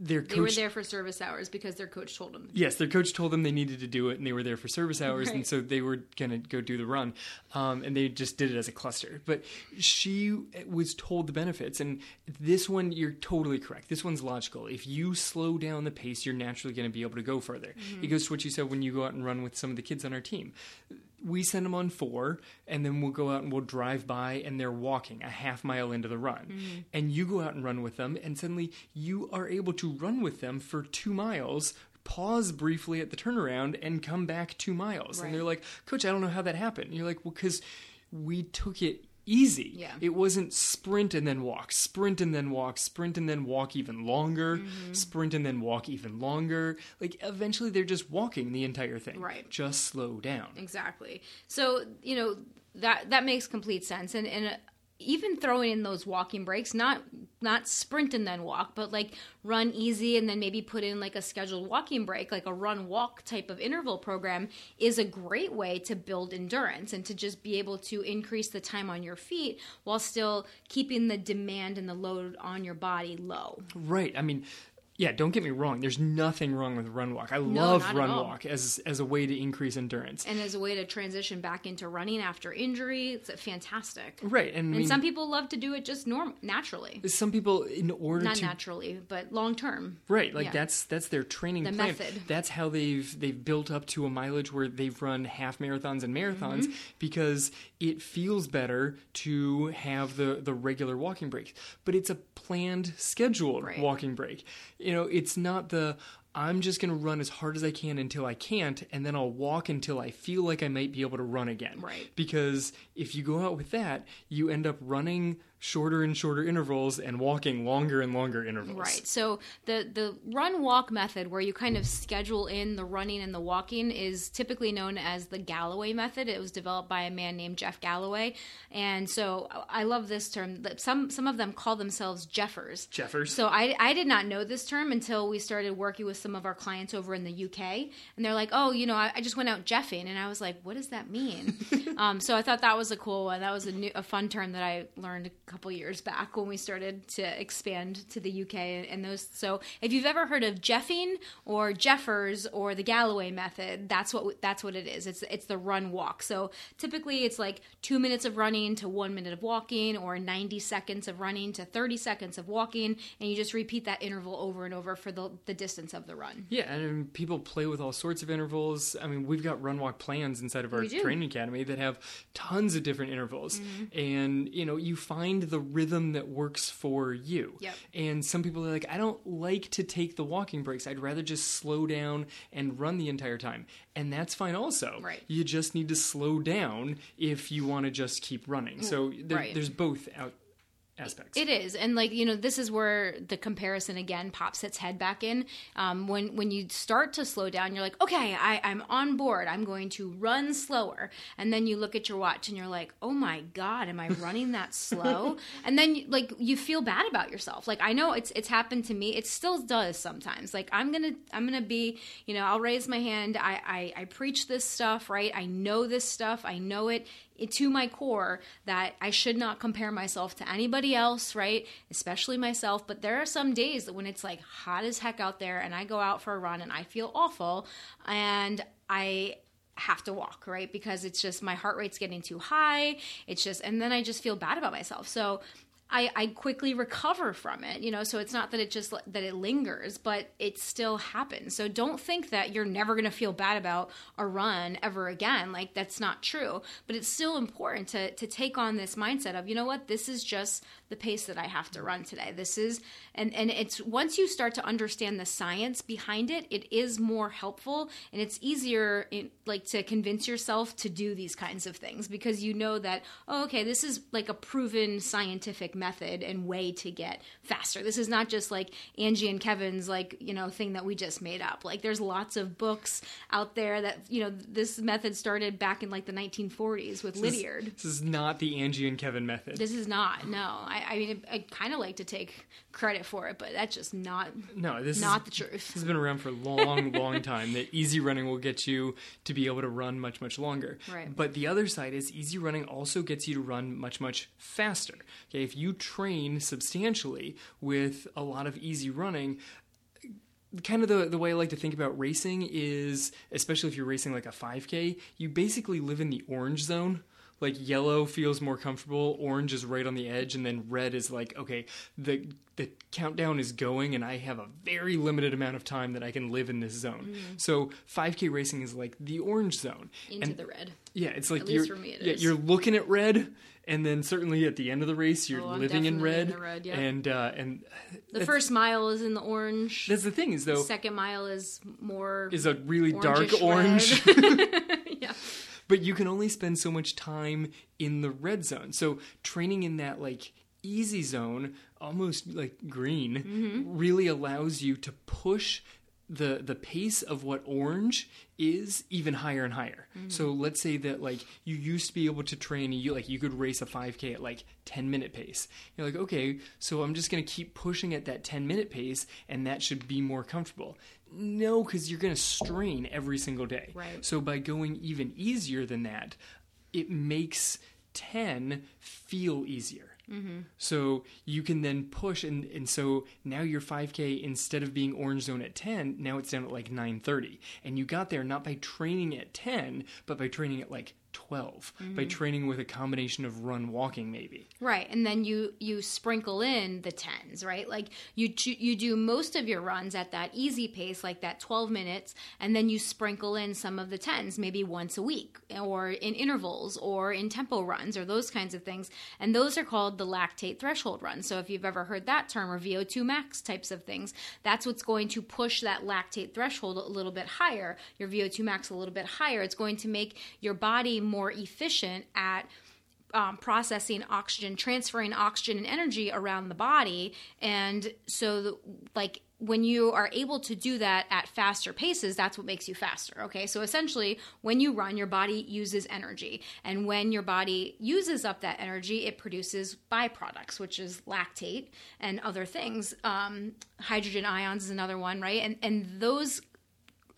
Speaker 2: their coach,
Speaker 1: they were there for service hours because their coach told them.
Speaker 2: Yes, their coach told them they needed to do it, and they were there for service hours, right. and so they were gonna go do the run, um, and they just did it as a cluster. But she was told the benefits, and this one you're totally correct. This one's logical. If you slow down the pace, you're naturally going to be able to go further. Mm-hmm. It goes to what you said when you go out and run with some of the kids on our team. We send them on four, and then we'll go out and we'll drive by, and they're walking a half mile into the run. Mm-hmm. And you go out and run with them, and suddenly you are able to run with them for two miles pause briefly at the turnaround and come back two miles.
Speaker 1: Right.
Speaker 2: And they're like, Coach, I don't know how that happened. And you're like, well, because we took it easy.
Speaker 1: Yeah.
Speaker 2: It wasn't sprint and then walk, sprint and then walk, sprint and then walk even longer,
Speaker 1: Mm-hmm.
Speaker 2: sprint and then walk even longer. Like eventually they're just walking the entire thing.
Speaker 1: Right.
Speaker 2: Just slow down.
Speaker 1: Exactly. So you know that that makes complete sense, and and even throwing in those walking breaks, not not sprint and then walk, but like run easy and then maybe put in like a scheduled walking break, like a run walk type of interval program, is a great way to build endurance and to just be able to increase the time on your feet while still keeping the demand and the load on your body low.
Speaker 2: Right. I mean, yeah, don't get me wrong. There's nothing wrong with run walk. I
Speaker 1: No,
Speaker 2: love run walk as as a way to increase endurance.
Speaker 1: And as a way to transition back into running after injury, it's fantastic.
Speaker 2: right. And, I mean,
Speaker 1: some people love to do it just norm naturally.
Speaker 2: some people in order
Speaker 1: Not
Speaker 2: to
Speaker 1: naturally, but long term.
Speaker 2: Right, like
Speaker 1: Yeah.
Speaker 2: that's that's their training
Speaker 1: The
Speaker 2: plan.
Speaker 1: method.
Speaker 2: That's how they've they've built up to a mileage where they've run half marathons and marathons
Speaker 1: Mm-hmm.
Speaker 2: because it feels better to have the the regular walking break. But it's a planned, scheduled
Speaker 1: Right.
Speaker 2: walking break. You know, it's not the I'm just going to run as hard as I can until I can't, and then I'll walk until I feel like I might be able to run again.
Speaker 1: Right.
Speaker 2: Because if you go out with that, you end up running shorter and shorter intervals and walking longer and longer intervals.
Speaker 1: Right. So the the run walk method where you kind of schedule in the running and the walking is typically known as the Galloway method. It was developed by a man named Jeff Galloway. And so I love this term. Some some of them call themselves Jeffers.
Speaker 2: Jeffers.
Speaker 1: So I, I did not know this term until we started working with some of our clients over in the UK, and they're like, "Oh, you know, I, I just went out jeffing," and I was like, "What does that mean?" (laughs) um, so I thought that was a cool one. That was a new, a fun term that I learned couple years back when we started to expand to the UK and, those. So if you've ever heard of jeffing or Jeffers or the Galloway method, that's what that's what it is. It's it's the run walk. So typically it's like two minutes of running to one minute of walking, or ninety seconds of running to thirty seconds of walking, and you just repeat that interval over and over for the the distance of the run.
Speaker 2: Yeah, and people play with all sorts of intervals. I mean, we've got run walk plans inside of our training academy that have tons of different intervals.
Speaker 1: Mm-hmm.
Speaker 2: And, you know, you find the rhythm that works for you.
Speaker 1: Yep.
Speaker 2: And some people are like, I don't like to take the walking breaks. I'd rather just slow down and run the entire time. And that's fine also.
Speaker 1: Right.
Speaker 2: You just need to slow down if you want to just keep running. Mm. So there,
Speaker 1: right.
Speaker 2: there's both out aspects.
Speaker 1: It is, and like you know, this is where the comparison again pops its head back in. Um, when when you start to slow down, you're like, okay, I, I'm on board. I'm going to run slower, and then you look at your watch and you're like, oh my god, am I running that (laughs) slow? and then like you feel bad about yourself. Like I know it's it's happened to me. It still does sometimes. Like I'm gonna I'm gonna be you know I'll raise my hand. I I, I preach this stuff right. I know this stuff. I know it it- to my core that I should not compare myself to anybody else, right? Especially myself. But there are some days that when it's like hot as heck out there and I go out for a run and I feel awful and I have to walk, right? Because it's just my heart rate's getting too high. It's just, and then I just feel bad about myself. So, I, I quickly recover from it, you know. So it's not that it just that it lingers, but it still happens. So don't think that you're never going to feel bad about a run ever again. Like that's not true. But it's still important to to take on this mindset of you know what this is just the pace that I have to run today. This is and and it's once you start to understand the science behind it, it is more helpful and it's easier in, like to convince yourself to do these kinds of things because you know that oh okay this is like a proven scientific method and way to get faster. This is not just like Angie and Kevin's like, you know, thing that we just made up. Like there's lots of books out there that, you know, this method started back in like the 1940s with Lydiard.
Speaker 2: This is not the Angie and Kevin method.
Speaker 1: This is not. No. I, I mean, I, kind of like to take credit for it, but that's just not
Speaker 2: no, this
Speaker 1: not
Speaker 2: is,
Speaker 1: the truth.
Speaker 2: This has been around for a long, (laughs) long time. That easy running will get you to be able to run much, much longer.
Speaker 1: Right.
Speaker 2: But the other side is easy running also gets you to run much, much faster. Okay, if you train substantially with a lot of easy running, kind of the, the way I like to think about racing is, especially if you're racing like a 5K, you basically live in the orange zone. Like yellow feels more comfortable, orange is right on the edge, and then red is like okay, the the countdown is going, and I have a very limited amount of time that I can live in this zone.
Speaker 1: Mm-hmm.
Speaker 2: So 5K racing is like the orange zone.
Speaker 1: Into
Speaker 2: and,
Speaker 1: the red.
Speaker 2: Yeah, it's like
Speaker 1: At
Speaker 2: you're
Speaker 1: least for me it
Speaker 2: yeah,
Speaker 1: is.
Speaker 2: you're looking at red, and then certainly at the end of the race you're
Speaker 1: Oh,
Speaker 2: living in red,
Speaker 1: in the red, yeah.
Speaker 2: and uh, and
Speaker 1: The first mile is in the orange.
Speaker 2: That's the thing is though the
Speaker 1: Second mile is more.
Speaker 2: is a really dark orange. (laughs) (laughs)
Speaker 1: yeah.
Speaker 2: But you can only spend so much time in the red zone. So training in that like easy zone, almost like green,
Speaker 1: Mm-hmm.
Speaker 2: really allows you to push the the pace of what orange is even higher and higher.
Speaker 1: Mm-hmm.
Speaker 2: So let's say that like you used to be able to train you like you could race a 5k at like 10 minute pace. You're like, "Okay, so I'm just going to keep pushing at that 10 minute pace and that should be more comfortable." No, cuz you're going to strain every single day.
Speaker 1: Right.
Speaker 2: So by going even easier than that, it makes 10 feel easier. Mm-hmm. So you can then push, and, and so now your 5K, instead of being orange zone at 10, now it's down at like 930. And you got there not by training at 10, but by training at like 12, by mm-hmm. training with a combination of run walking maybe.
Speaker 1: Right, and then you you sprinkle in the tens, right? Like you you do most of your runs at that easy pace, like that twelve minutes, and then you sprinkle in some of the tens, maybe once a week, or in intervals, or in tempo runs, or those kinds of things. And those are called the lactate threshold runs. So if you've ever heard that term, or VO two max types of things, that's what's going to push that lactate threshold a little bit higher, your VO two max a little bit higher. It's going to make your body more efficient at um, processing oxygen, transferring oxygen and energy around the body. And so, the, like, when you are able to do that at faster paces, that's what makes you faster. Okay. So essentially, when you run, your body uses energy. And when your body uses up that energy, it produces byproducts, which is lactate and other things. Um, hydrogen ions is another one, right? And, and those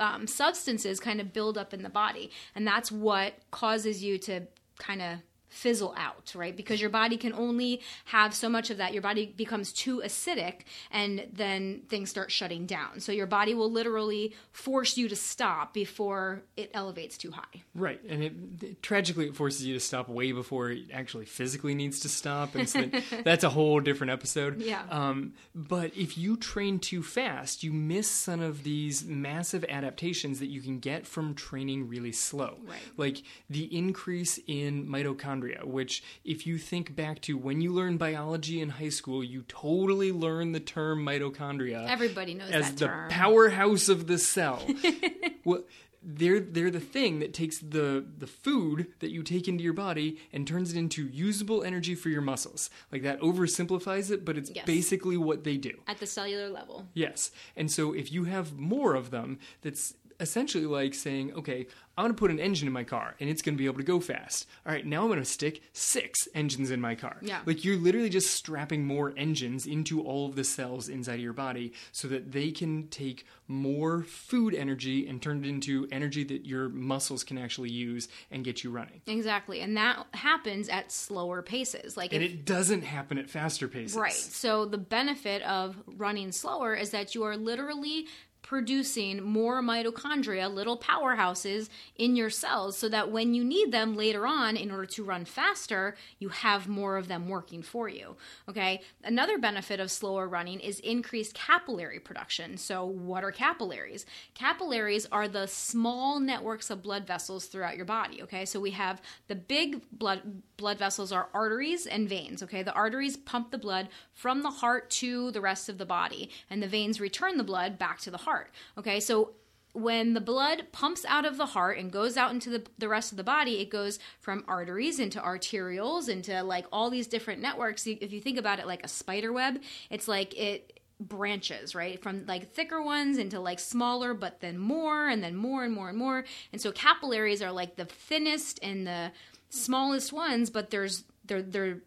Speaker 1: um, substances kind of build up in the body. And that's what causes you to kind of fizzle out, right? Because your body can only have so much of that. Your body becomes too acidic and then things start shutting down. So your body will literally force you to stop before it elevates too high.
Speaker 2: Right, and it, it- tragically it forces you to stop way before it actually physically needs to stop, and so that- (laughs) that's a whole different episode.
Speaker 1: Yeah.
Speaker 2: Um, but if you train too fast, you miss some of these massive adaptations that you can get from training really slow.
Speaker 1: Right.
Speaker 2: Like the increase in mitochondria, which if you think back to when you learned biology in high school, you totally learned the term mitochondria
Speaker 1: Everybody knows
Speaker 2: as
Speaker 1: that
Speaker 2: the
Speaker 1: term.
Speaker 2: powerhouse of the cell. (laughs) well, they're they're the thing that takes the the food that you take into your body and turns it into usable energy for your muscles. Like that oversimplifies it, but it's
Speaker 1: Yes.
Speaker 2: basically what they do.
Speaker 1: At the cellular level.
Speaker 2: Yes. And so if you have more of them, that's essentially like saying, okay, I'm going to put an engine in my car and it's going to be able to go fast. All right, now I'm going to stick six engines in my car.
Speaker 1: Yeah.
Speaker 2: Like you're literally just strapping more engines into all of the cells inside of your body so that they can take more food energy and turn it into energy that your muscles can actually use and get you running.
Speaker 1: Exactly. And that happens at slower paces. Like
Speaker 2: And
Speaker 1: if
Speaker 2: it doesn't happen at faster paces.
Speaker 1: Right. So the benefit of running slower is that you are literally producing more mitochondria, little powerhouses in your cells, so that when you need them later on in order to run faster, you have more of them working for you. Okay. Another benefit of slower running is increased capillary production. So, what are capillaries? Capillaries are the small networks of blood vessels throughout your body. Okay. So, we have the big blood blood vessels are arteries and veins. Okay. The arteries pump the blood from the heart to the rest of the body, and the veins return the blood back to the heart. Okay, so when the blood pumps out of the heart and goes out into the, the rest of the body, it goes from arteries into arterioles into like all these different networks. If you think about it like a spider web, it's like it branches right from like thicker ones into like smaller but then more and then more and more and more and so capillaries are like the thinnest and the smallest ones but there's they're they're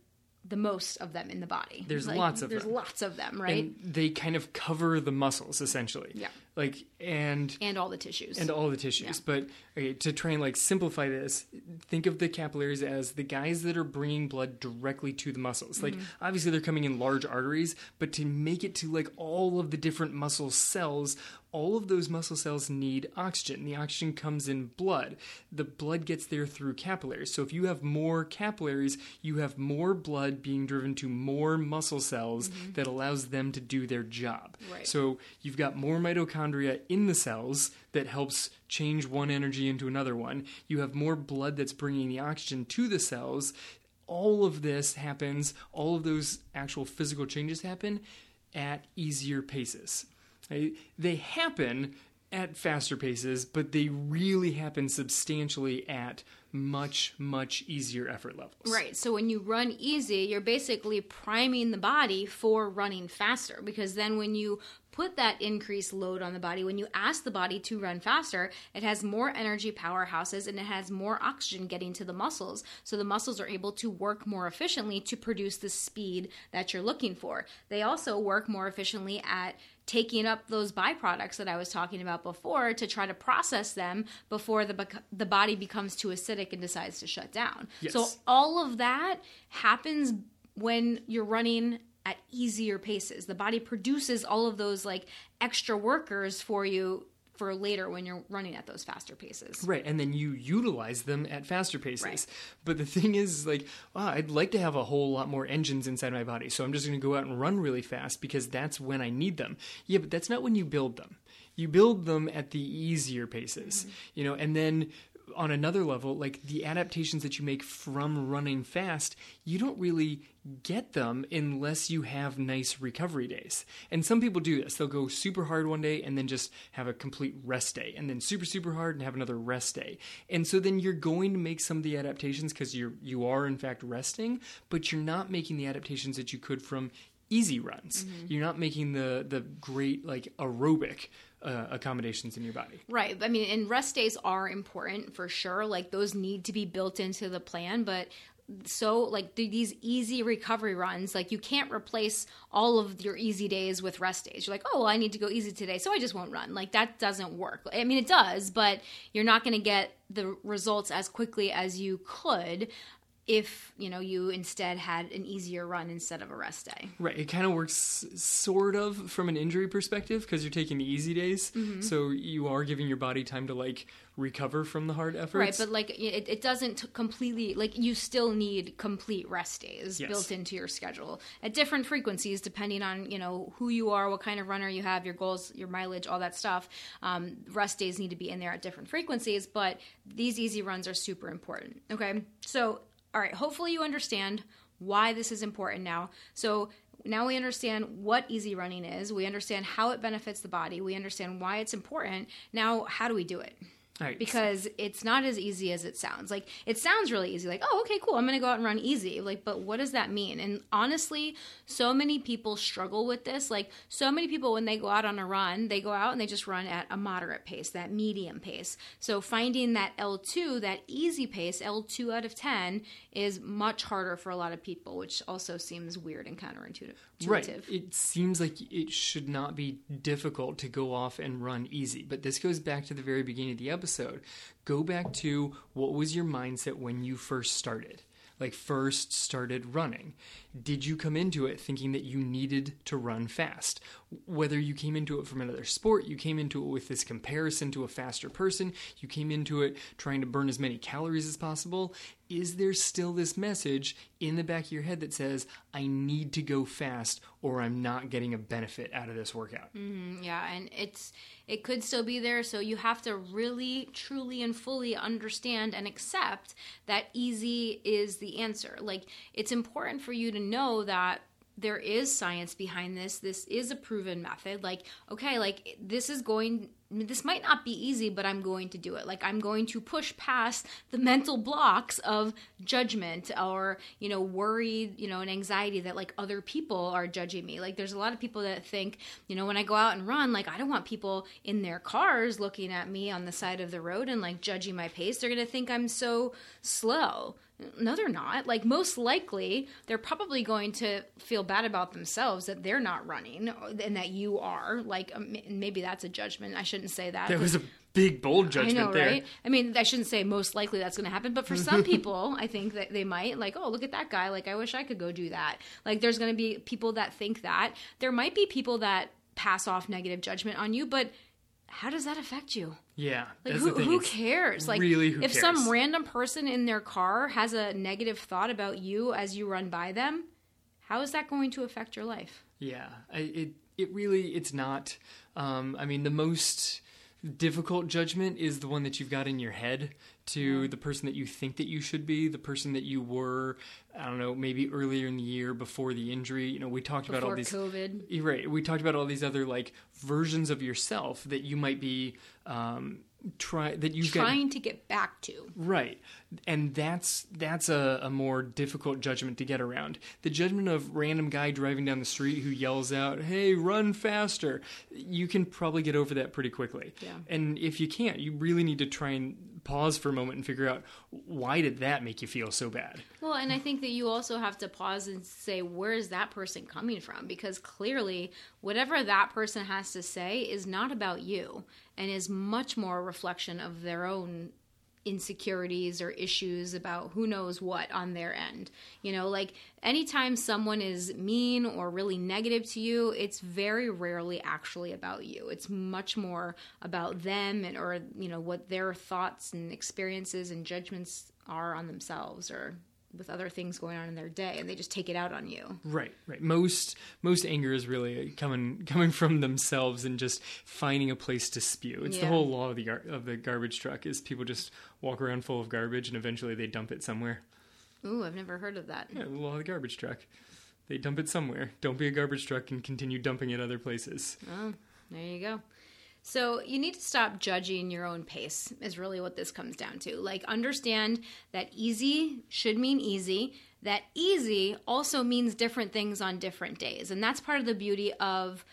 Speaker 1: the most of them in the body
Speaker 2: There's
Speaker 1: Like,
Speaker 2: lots of
Speaker 1: there's
Speaker 2: them.
Speaker 1: lots of them right
Speaker 2: And they kind of cover the muscles essentially.
Speaker 1: Yeah.
Speaker 2: Like and
Speaker 1: and all the tissues
Speaker 2: and all the tissues. But okay, to try and like simplify this, think of the capillaries as the guys that are bringing blood directly to the muscles. Like
Speaker 1: Mm-hmm.
Speaker 2: obviously they're coming in large arteries, but to make it to like all of the different muscle cells all of those muscle cells need oxygen. The oxygen comes in blood. The blood gets there through capillaries. So if you have more capillaries, you have more blood being driven to more muscle cells mm-hmm. that allows them to do their job. Right. So you've got more mitochondria in the cells that helps change one energy into another one. You have more blood that's bringing the oxygen to the cells. All of this happens, all of those actual physical changes happen at easier paces. They happen at faster paces, but they really happen substantially at much, much easier effort levels.
Speaker 1: Right. So when you run easy, you're basically priming the body for running faster because then when you put that increased load on the body, when you ask the body to run faster, it has more energy powerhouses and it has more oxygen getting to the muscles. So the muscles are able to work more efficiently to produce the speed that you're looking for. They also work more efficiently at taking up those byproducts that I was talking about before to try to process them before the the body becomes too acidic and decides to shut down. Yes. So all of that happens when you're running at easier paces. The body produces all of those like extra workers for you for later when you're running at those faster paces.
Speaker 2: Right, and then you utilize them at faster paces. Right. But the thing is, like, oh, I'd like to have a whole lot more engines inside my body, so I'm just going to go out and run really fast because that's when I need them. Yeah, but that's not when you build them. You build them at the easier paces, mm-hmm. you know, and then on another level, like the adaptations that you make from running fast, you don't really get them unless you have nice recovery days. And some people do this. They'll go super hard one day and then just have a complete rest day, and then super super hard and have another rest day. And so then you're going to make some of the adaptations because you're you are in fact resting, but you're not making the adaptations that you could from easy runs. Mm-hmm. You're not making the the great like aerobic uh, accommodations in your body.
Speaker 1: Right. I mean, and rest days are important for sure. Like those need to be built into the plan, but so like these easy recovery runs like you can't replace all of your easy days with rest days you're like oh well, i need to go easy today so i just won't run like that doesn't work i mean it does but you're not going to get the results as quickly as you could if you know you instead had an easier run instead of a rest day.
Speaker 2: Right it kind of works sort of from an injury perspective because you're taking the easy days. Mm-hmm. so you are giving your body time to like recover from the hard efforts.
Speaker 1: right but like it, it doesn't completely like you still need complete rest days yes. built into your schedule at different frequencies depending on you know who you are what kind of runner you have your goals your mileage all that stuff. Um, rest days need to be in there at different frequencies but these easy runs are super important okay? So all right, hopefully you understand why this is important now. So now we understand what easy running is. We understand how it benefits the body. We understand why it's important. Now, how do we do it? Right. Because it's not as easy as it sounds. Like it sounds really easy. Like, oh, okay, cool. I'm going to go out and run easy. Like, but what does that mean? And honestly, so many people struggle with this. Like, so many people when they go out on a run, they go out and they just run at a moderate pace, that medium pace. So finding that L2, that easy pace, L2 out of 10 is much harder for a lot of people, which also seems weird and counterintuitive.
Speaker 2: Right. It seems like it should not be difficult to go off and run easy. But this goes back to the very beginning of the episode. Go back to what was your mindset when you first started? like first started running? Did you come into it thinking that you needed to run fast? Whether you came into it from another sport, you came into it with this comparison to a faster person, you came into it trying to burn as many calories as possible, is there still this message in the back of your head that says, I need to go fast or I'm not getting a benefit out of this workout?
Speaker 1: Mm-hmm, yeah, and it's it could still be there. So you have to really, truly, and fully understand and accept that easy is the answer. Like, it's important for you to know that there is science behind this. This is a proven method. Like, okay, like this is going this might not be easy, but I'm going to do it. Like I'm going to push past the mental blocks of judgment or, you know, worry, you know, and anxiety that like other people are judging me. Like there's a lot of people that think, you know, when I go out and run, like I don't want people in their cars looking at me on the side of the road and like judging my pace. They're going to think I'm so slow. No, they're not. Like, most likely, they're probably going to feel bad about themselves that they're not running and that you are. Like, um, maybe that's a judgment. I shouldn't say that.
Speaker 2: There was a big, bold judgment I know, there. right?
Speaker 1: I mean, I shouldn't say most likely that's going to happen, but for some (laughs) people, I think that they might. Like, oh, look at that guy. Like, I wish I could go do that. Like, there's going to be people that think that. There might be people that pass off negative judgment on you, but how does that affect you?
Speaker 2: Yeah,
Speaker 1: Like who, who cares? Like
Speaker 2: really, who
Speaker 1: if some random person in their car has a negative thought about you as you run by them, how is that going to affect your life?
Speaker 2: Yeah, I, it it really it's not. Um, I mean, the most difficult judgment is the one that you've got in your head to the person that you think that you should be, the person that you were. I don't know, maybe earlier in the year before the injury. You know, we talked about all these.
Speaker 1: COVID.
Speaker 2: Right. We talked about all these other like versions of yourself that you might be um, try that got
Speaker 1: Trying to get back to.
Speaker 2: Right. And that's that's a, a more difficult judgment to get around. The judgment of random guy driving down the street who yells out, "Hey, run faster." You can probably get over that pretty quickly.
Speaker 1: Yeah.
Speaker 2: And if you can't, you really need to try and pause for a moment and figure out why did that make you feel so bad?
Speaker 1: Well, and I think that you also have to pause and say, where is that person coming from? Because clearly, whatever that person has to say is not about you and is much more a reflection of their own insecurities or issues about who knows what on their end. You know, like anytime someone is mean or really negative to you, it's very rarely actually about you. It's much more about them and or you know what their thoughts and experiences and judgments are on themselves or with other things going on in their day and they just take it out on you.
Speaker 2: Right, right. Most most anger is really coming coming (laughs) from themselves and just finding a place to spew. It's the whole law of the gar- of the garbage truck is people just walk around full of garbage and eventually they dump it somewhere.
Speaker 1: Ooh, I've never heard of that.
Speaker 2: Yeah, the law of the garbage truck. They dump it somewhere. Don't be a garbage truck and continue dumping it other places.
Speaker 1: Oh, there you go. So you need to stop judging your own pace, is really what this comes down to. Like, understand that easy should mean easy, that easy also means different things on different days. And that's part of the beauty of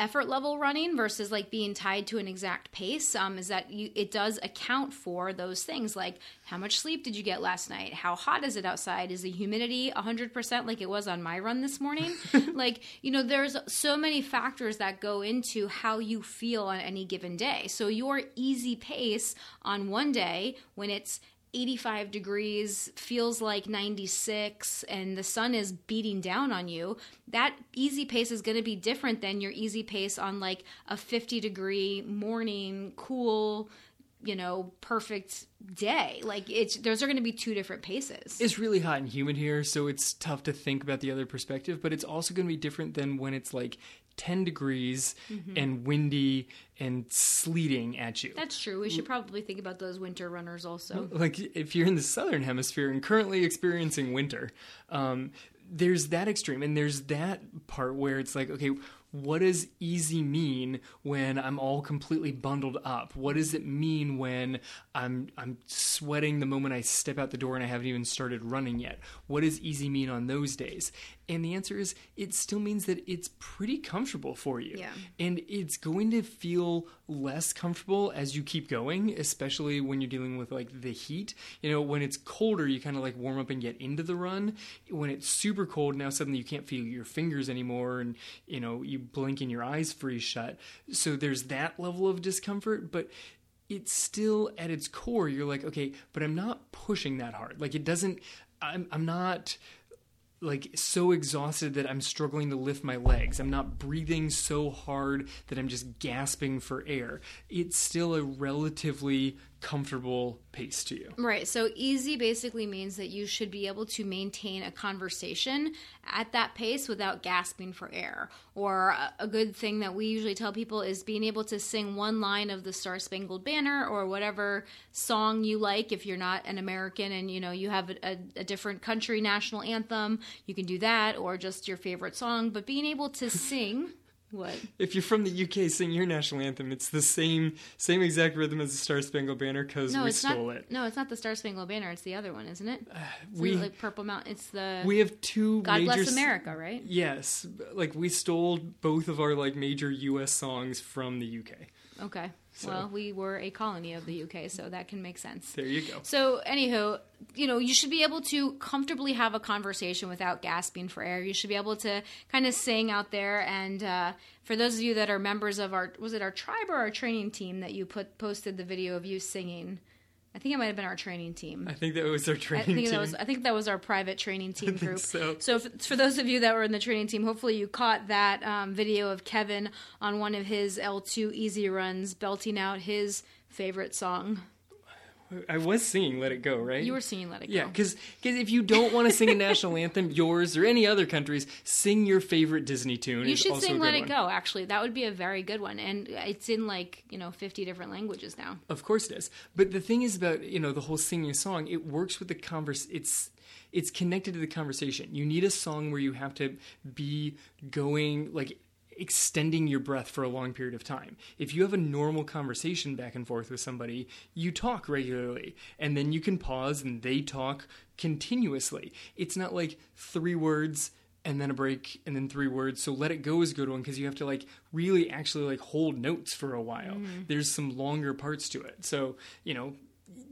Speaker 1: effort level running versus like being tied to an exact pace um, is that you, it does account for those things like how much sleep did you get last night? How hot is it outside? Is the humidity 100% like it was on my run this morning? (laughs) Like you know there's so many factors that go into how you feel on any given day. So your easy pace on one day when it's 85 degrees feels like 96 and the sun is beating down on you that easy pace is going to be different than your easy pace on like a 50 degree morning cool you know perfect day. Like it's those are going to be two different paces.
Speaker 2: It's really hot and humid here, so it's tough to think about the other perspective, but it's also going to be different than when it's like 10 degrees and windy and sleeting at you.
Speaker 1: that's true. We should probably think about those winter runners also.
Speaker 2: Like if you're in the southern hemisphere and currently experiencing winter um, there's that extreme and there's that part where it's like okay what does easy mean when i'm all completely bundled up? What does it mean when i'm i'm sweating the moment i step out the door and i haven't even started running yet? What does easy mean on those days and the answer is it still means that it's pretty comfortable for you.
Speaker 1: Yeah.
Speaker 2: and it's going to feel less comfortable as you keep going especially when you're dealing with like the heat. You know when it's colder you kind of like warm up and get into the run. When it's super cold now suddenly you can't feel your fingers anymore and you know you blink and your eyes freeze shut. So there's that level of discomfort but it's still at its core you're like okay but i'm not pushing that hard. Like it doesn't i'm, I'm not like so exhausted that I'm struggling to lift my legs. I'm not breathing so hard that I'm just gasping for air. It's still a relatively comfortable pace to you.
Speaker 1: Right. So easy basically means that you should be able to maintain a conversation at that pace without gasping for air. Or a- good thing that we usually tell people is being able to sing one line of the Star Spangled Banner or whatever song you like. If you're not an American and you know you have a, a different country national anthem, you can do that or just your favorite song. But being able to sing. What?
Speaker 2: If you're from the UK, sing your national anthem. It's the same same exact rhythm as the Star Spangled Banner because
Speaker 1: No,
Speaker 2: we stole
Speaker 1: not.
Speaker 2: it.
Speaker 1: No, it's not the Star Spangled Banner. It's the other one, isn't it? Uh, it's
Speaker 2: we-
Speaker 1: like Purple Mountain. It's the
Speaker 2: We have two
Speaker 1: God
Speaker 2: major
Speaker 1: Bless America, right?
Speaker 2: Yes, like we stole both of our like major US songs from the UK.
Speaker 1: Okay. Well, we were a colony of the UK, so that can make sense.
Speaker 2: There you go.
Speaker 1: So, anywho, you know, you should be able to comfortably have a conversation without gasping for air. You should be able to kind of sing out there. And uh, for those of you that are members of our, was it our tribe or our training team that you put posted the video of you singing? I think it might have been our training team.
Speaker 2: I think that was our training
Speaker 1: I think
Speaker 2: team.
Speaker 1: that was I think that was our private training (laughs) team group.
Speaker 2: so.
Speaker 1: so if, for those of you that were in the training team, hopefully you caught that um, video of Kevin on one of his L2 easy runs belting out his favorite song.
Speaker 2: I was singing "Let It Go," right?
Speaker 1: You were singing "Let It Go."
Speaker 2: Yeah, because if you don't want to sing a national (laughs) anthem, yours or any other country's, sing your favorite Disney tune.
Speaker 1: You should sing "Let It
Speaker 2: one.
Speaker 1: Go." Actually, that would be a very good one, and it's in like you know fifty different languages now.
Speaker 2: Of course it is. But the thing is about, you know, the whole singing a song, it works with the converse it's it's connected to the conversation. You need a song where you have to be going like extending your breath for a long period of time. If you have a normal conversation back and forth with somebody, you talk regularly and then you can pause and they talk continuously. It's not like three words and then a break and then three words so let it go is a good one because you have to like really actually like hold notes for a while. Mm-hmm. There's some longer parts to it. So you know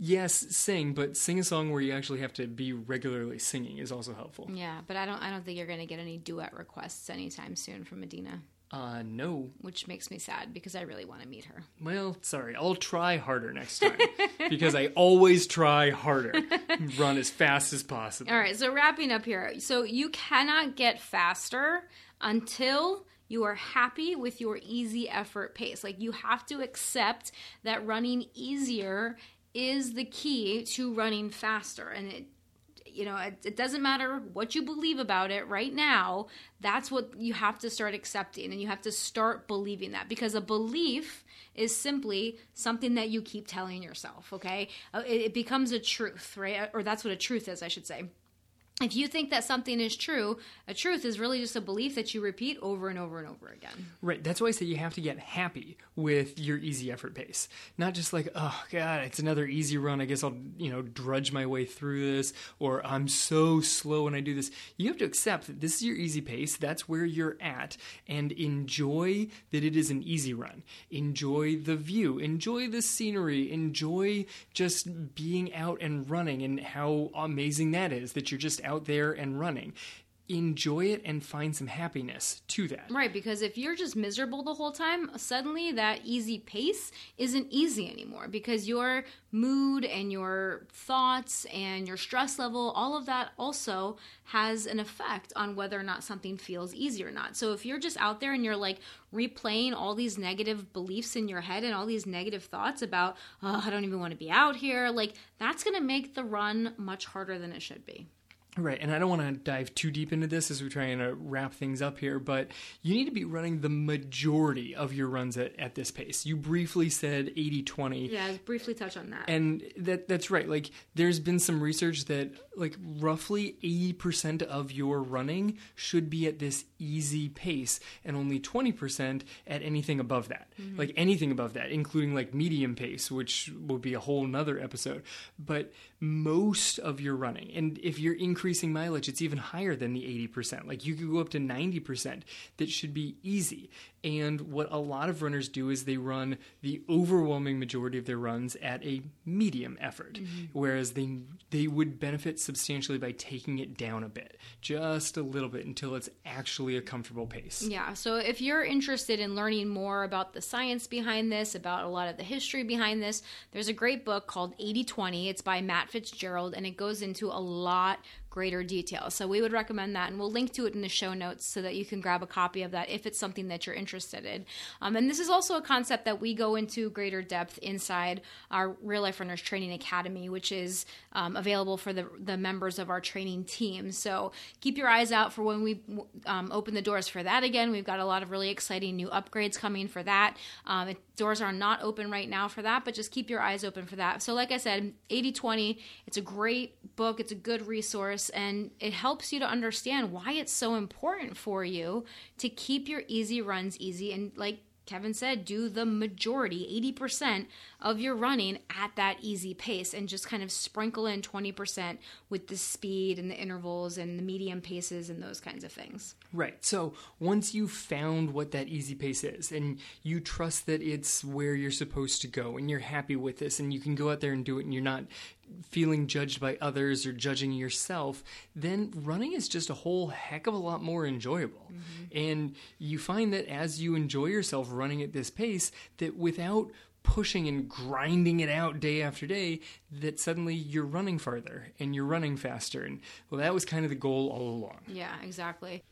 Speaker 2: yes sing but sing a song where you actually have to be regularly singing is also helpful.
Speaker 1: Yeah, but I don't I don't think you're going to get any duet requests anytime soon from Idina,
Speaker 2: uh no
Speaker 1: which makes me sad because I really want to meet her.
Speaker 2: well sorry i'll try harder next time (laughs) because i always try harder (laughs) run as fast as possible
Speaker 1: All right, so wrapping up here. So you cannot get faster until you are happy with your easy effort pace. Like you have to accept that running easier is the key to running faster and it you know, it, it doesn't matter what you believe about it right now. That's what you have to start accepting, and you have to start believing that because a belief is simply something that you keep telling yourself. Okay, Uh, it, it becomes a truth, right? Or that's what a truth is, I should say if you think that something is true, a truth is really just a belief that you repeat over and over and over again.
Speaker 2: Right. That's why I say you have to get happy with your easy effort pace. Not just like, oh god, it's another easy run. I guess I'll, you know, drudge my way through this or I'm so slow when I do this. You have to accept that this is your easy pace. That's where you're at and enjoy that it is an easy run. Enjoy the view, enjoy the scenery, enjoy just being out and running and how amazing that is that you're just out there and running. Enjoy it and find some happiness to that.
Speaker 1: Right, because if you're just miserable the whole time, suddenly that easy pace isn't easy anymore because your mood and your thoughts and your stress level, all of that also has an effect on whether or not something feels easy or not. So if you're just out there and you're like replaying all these negative beliefs in your head and all these negative thoughts about, oh, I don't even want to be out here, like that's going to make the run much harder than it should be.
Speaker 2: Right, and I don't want to dive too deep into this as we're trying to wrap things up here, but you need to be running the majority of your runs at, at this pace. You briefly said 80 20.
Speaker 1: Yeah, briefly touch on that.
Speaker 2: And that that's right. Like there's been some research that like roughly 80% of your running should be at this easy pace and only 20% at anything above that. Mm-hmm. Like anything above that, including like medium pace, which will be a whole nother episode. But most of your running, and if you're increasing mileage, it's even higher than the 80%. Like you could go up to 90%. That should be easy. And what a lot of runners do is they run the overwhelming majority of their runs at a medium effort, mm-hmm. whereas they they would benefit substantially by taking it down a bit, just a little bit until it's actually a comfortable pace.
Speaker 1: Yeah, so if you're interested in learning more about the science behind this, about a lot of the history behind this, there's a great book called 8020. It's by Matt Fitzgerald, and it goes into a lot greater detail. So we would recommend that, and we'll link to it in the show notes so that you can grab a copy of that if it's something that you're interested in. Um, and this is also a concept that we go into greater depth inside our Real Life Runners Training Academy, which is um, available for the, the members of our training team. So keep your eyes out for when we um, open the doors for that again. We've got a lot of really exciting new upgrades coming for that. Um, it, doors are not open right now for that, but just keep your eyes open for that. So, like I said, 80 20, it's a great book, it's a good resource, and it helps you to understand why it's so important for you to keep your easy runs easy. And, like Kevin said, do the majority, 80% of your running at that easy pace and just kind of sprinkle in 20% with the speed and the intervals and the medium paces and those kinds of things.
Speaker 2: Right. So once you've found what that easy pace is and you trust that it's where you're supposed to go and you're happy with this and you can go out there and do it and you're not feeling judged by others or judging yourself, then running is just a whole heck of a lot more enjoyable. Mm-hmm. And you find that as you enjoy yourself running at this pace, that without pushing and grinding it out day after day that suddenly you're running farther and you're running faster. And well, that was kind of the goal all along.
Speaker 1: Yeah, exactly.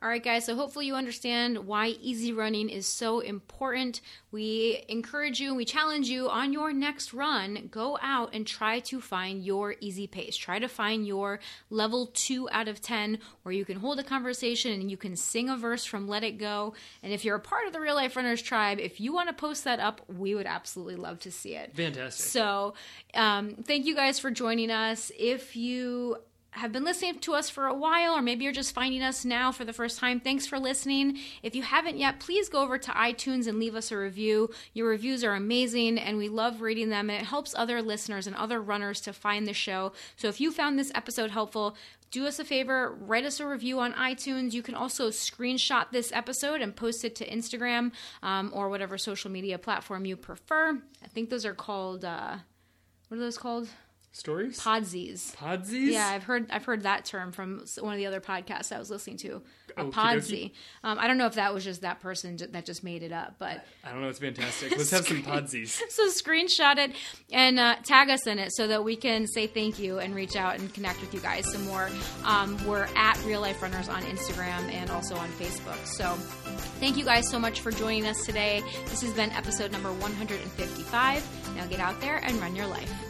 Speaker 1: All right, guys, so hopefully you understand why easy running is so important. We encourage you and we challenge you on your next run, go out and try to find your easy pace. Try to find your level two out of 10 where you can hold a conversation and you can sing a verse from Let It Go. And if you're a part of the Real Life Runners tribe, if you want to post that up, we would absolutely love to see it.
Speaker 2: Fantastic.
Speaker 1: So, um, thank you guys for joining us. If you have been listening to us for a while, or maybe you're just finding us now for the first time, thanks for listening. If you haven't yet, please go over to iTunes and leave us a review. Your reviews are amazing, and we love reading them, and it helps other listeners and other runners to find the show. So if you found this episode helpful, do us a favor, write us a review on iTunes. You can also screenshot this episode and post it to Instagram um, or whatever social media platform you prefer. I think those are called, uh, what are those called?
Speaker 2: Stories?
Speaker 1: Podsies.
Speaker 2: Podsies?
Speaker 1: Yeah, I've heard I've heard that term from one of the other podcasts I was listening to. A podsy. Um, I don't know if that was just that person that just made it up, but
Speaker 2: I don't know. It's fantastic. Let's have some (laughs) podsies. (laughs)
Speaker 1: so screenshot it and uh, tag us in it so that we can say thank you and reach out and connect with you guys some more. Um, we're at Real Life Runners on Instagram and also on Facebook. So thank you guys so much for joining us today. This has been episode number 155. Now get out there and run your life.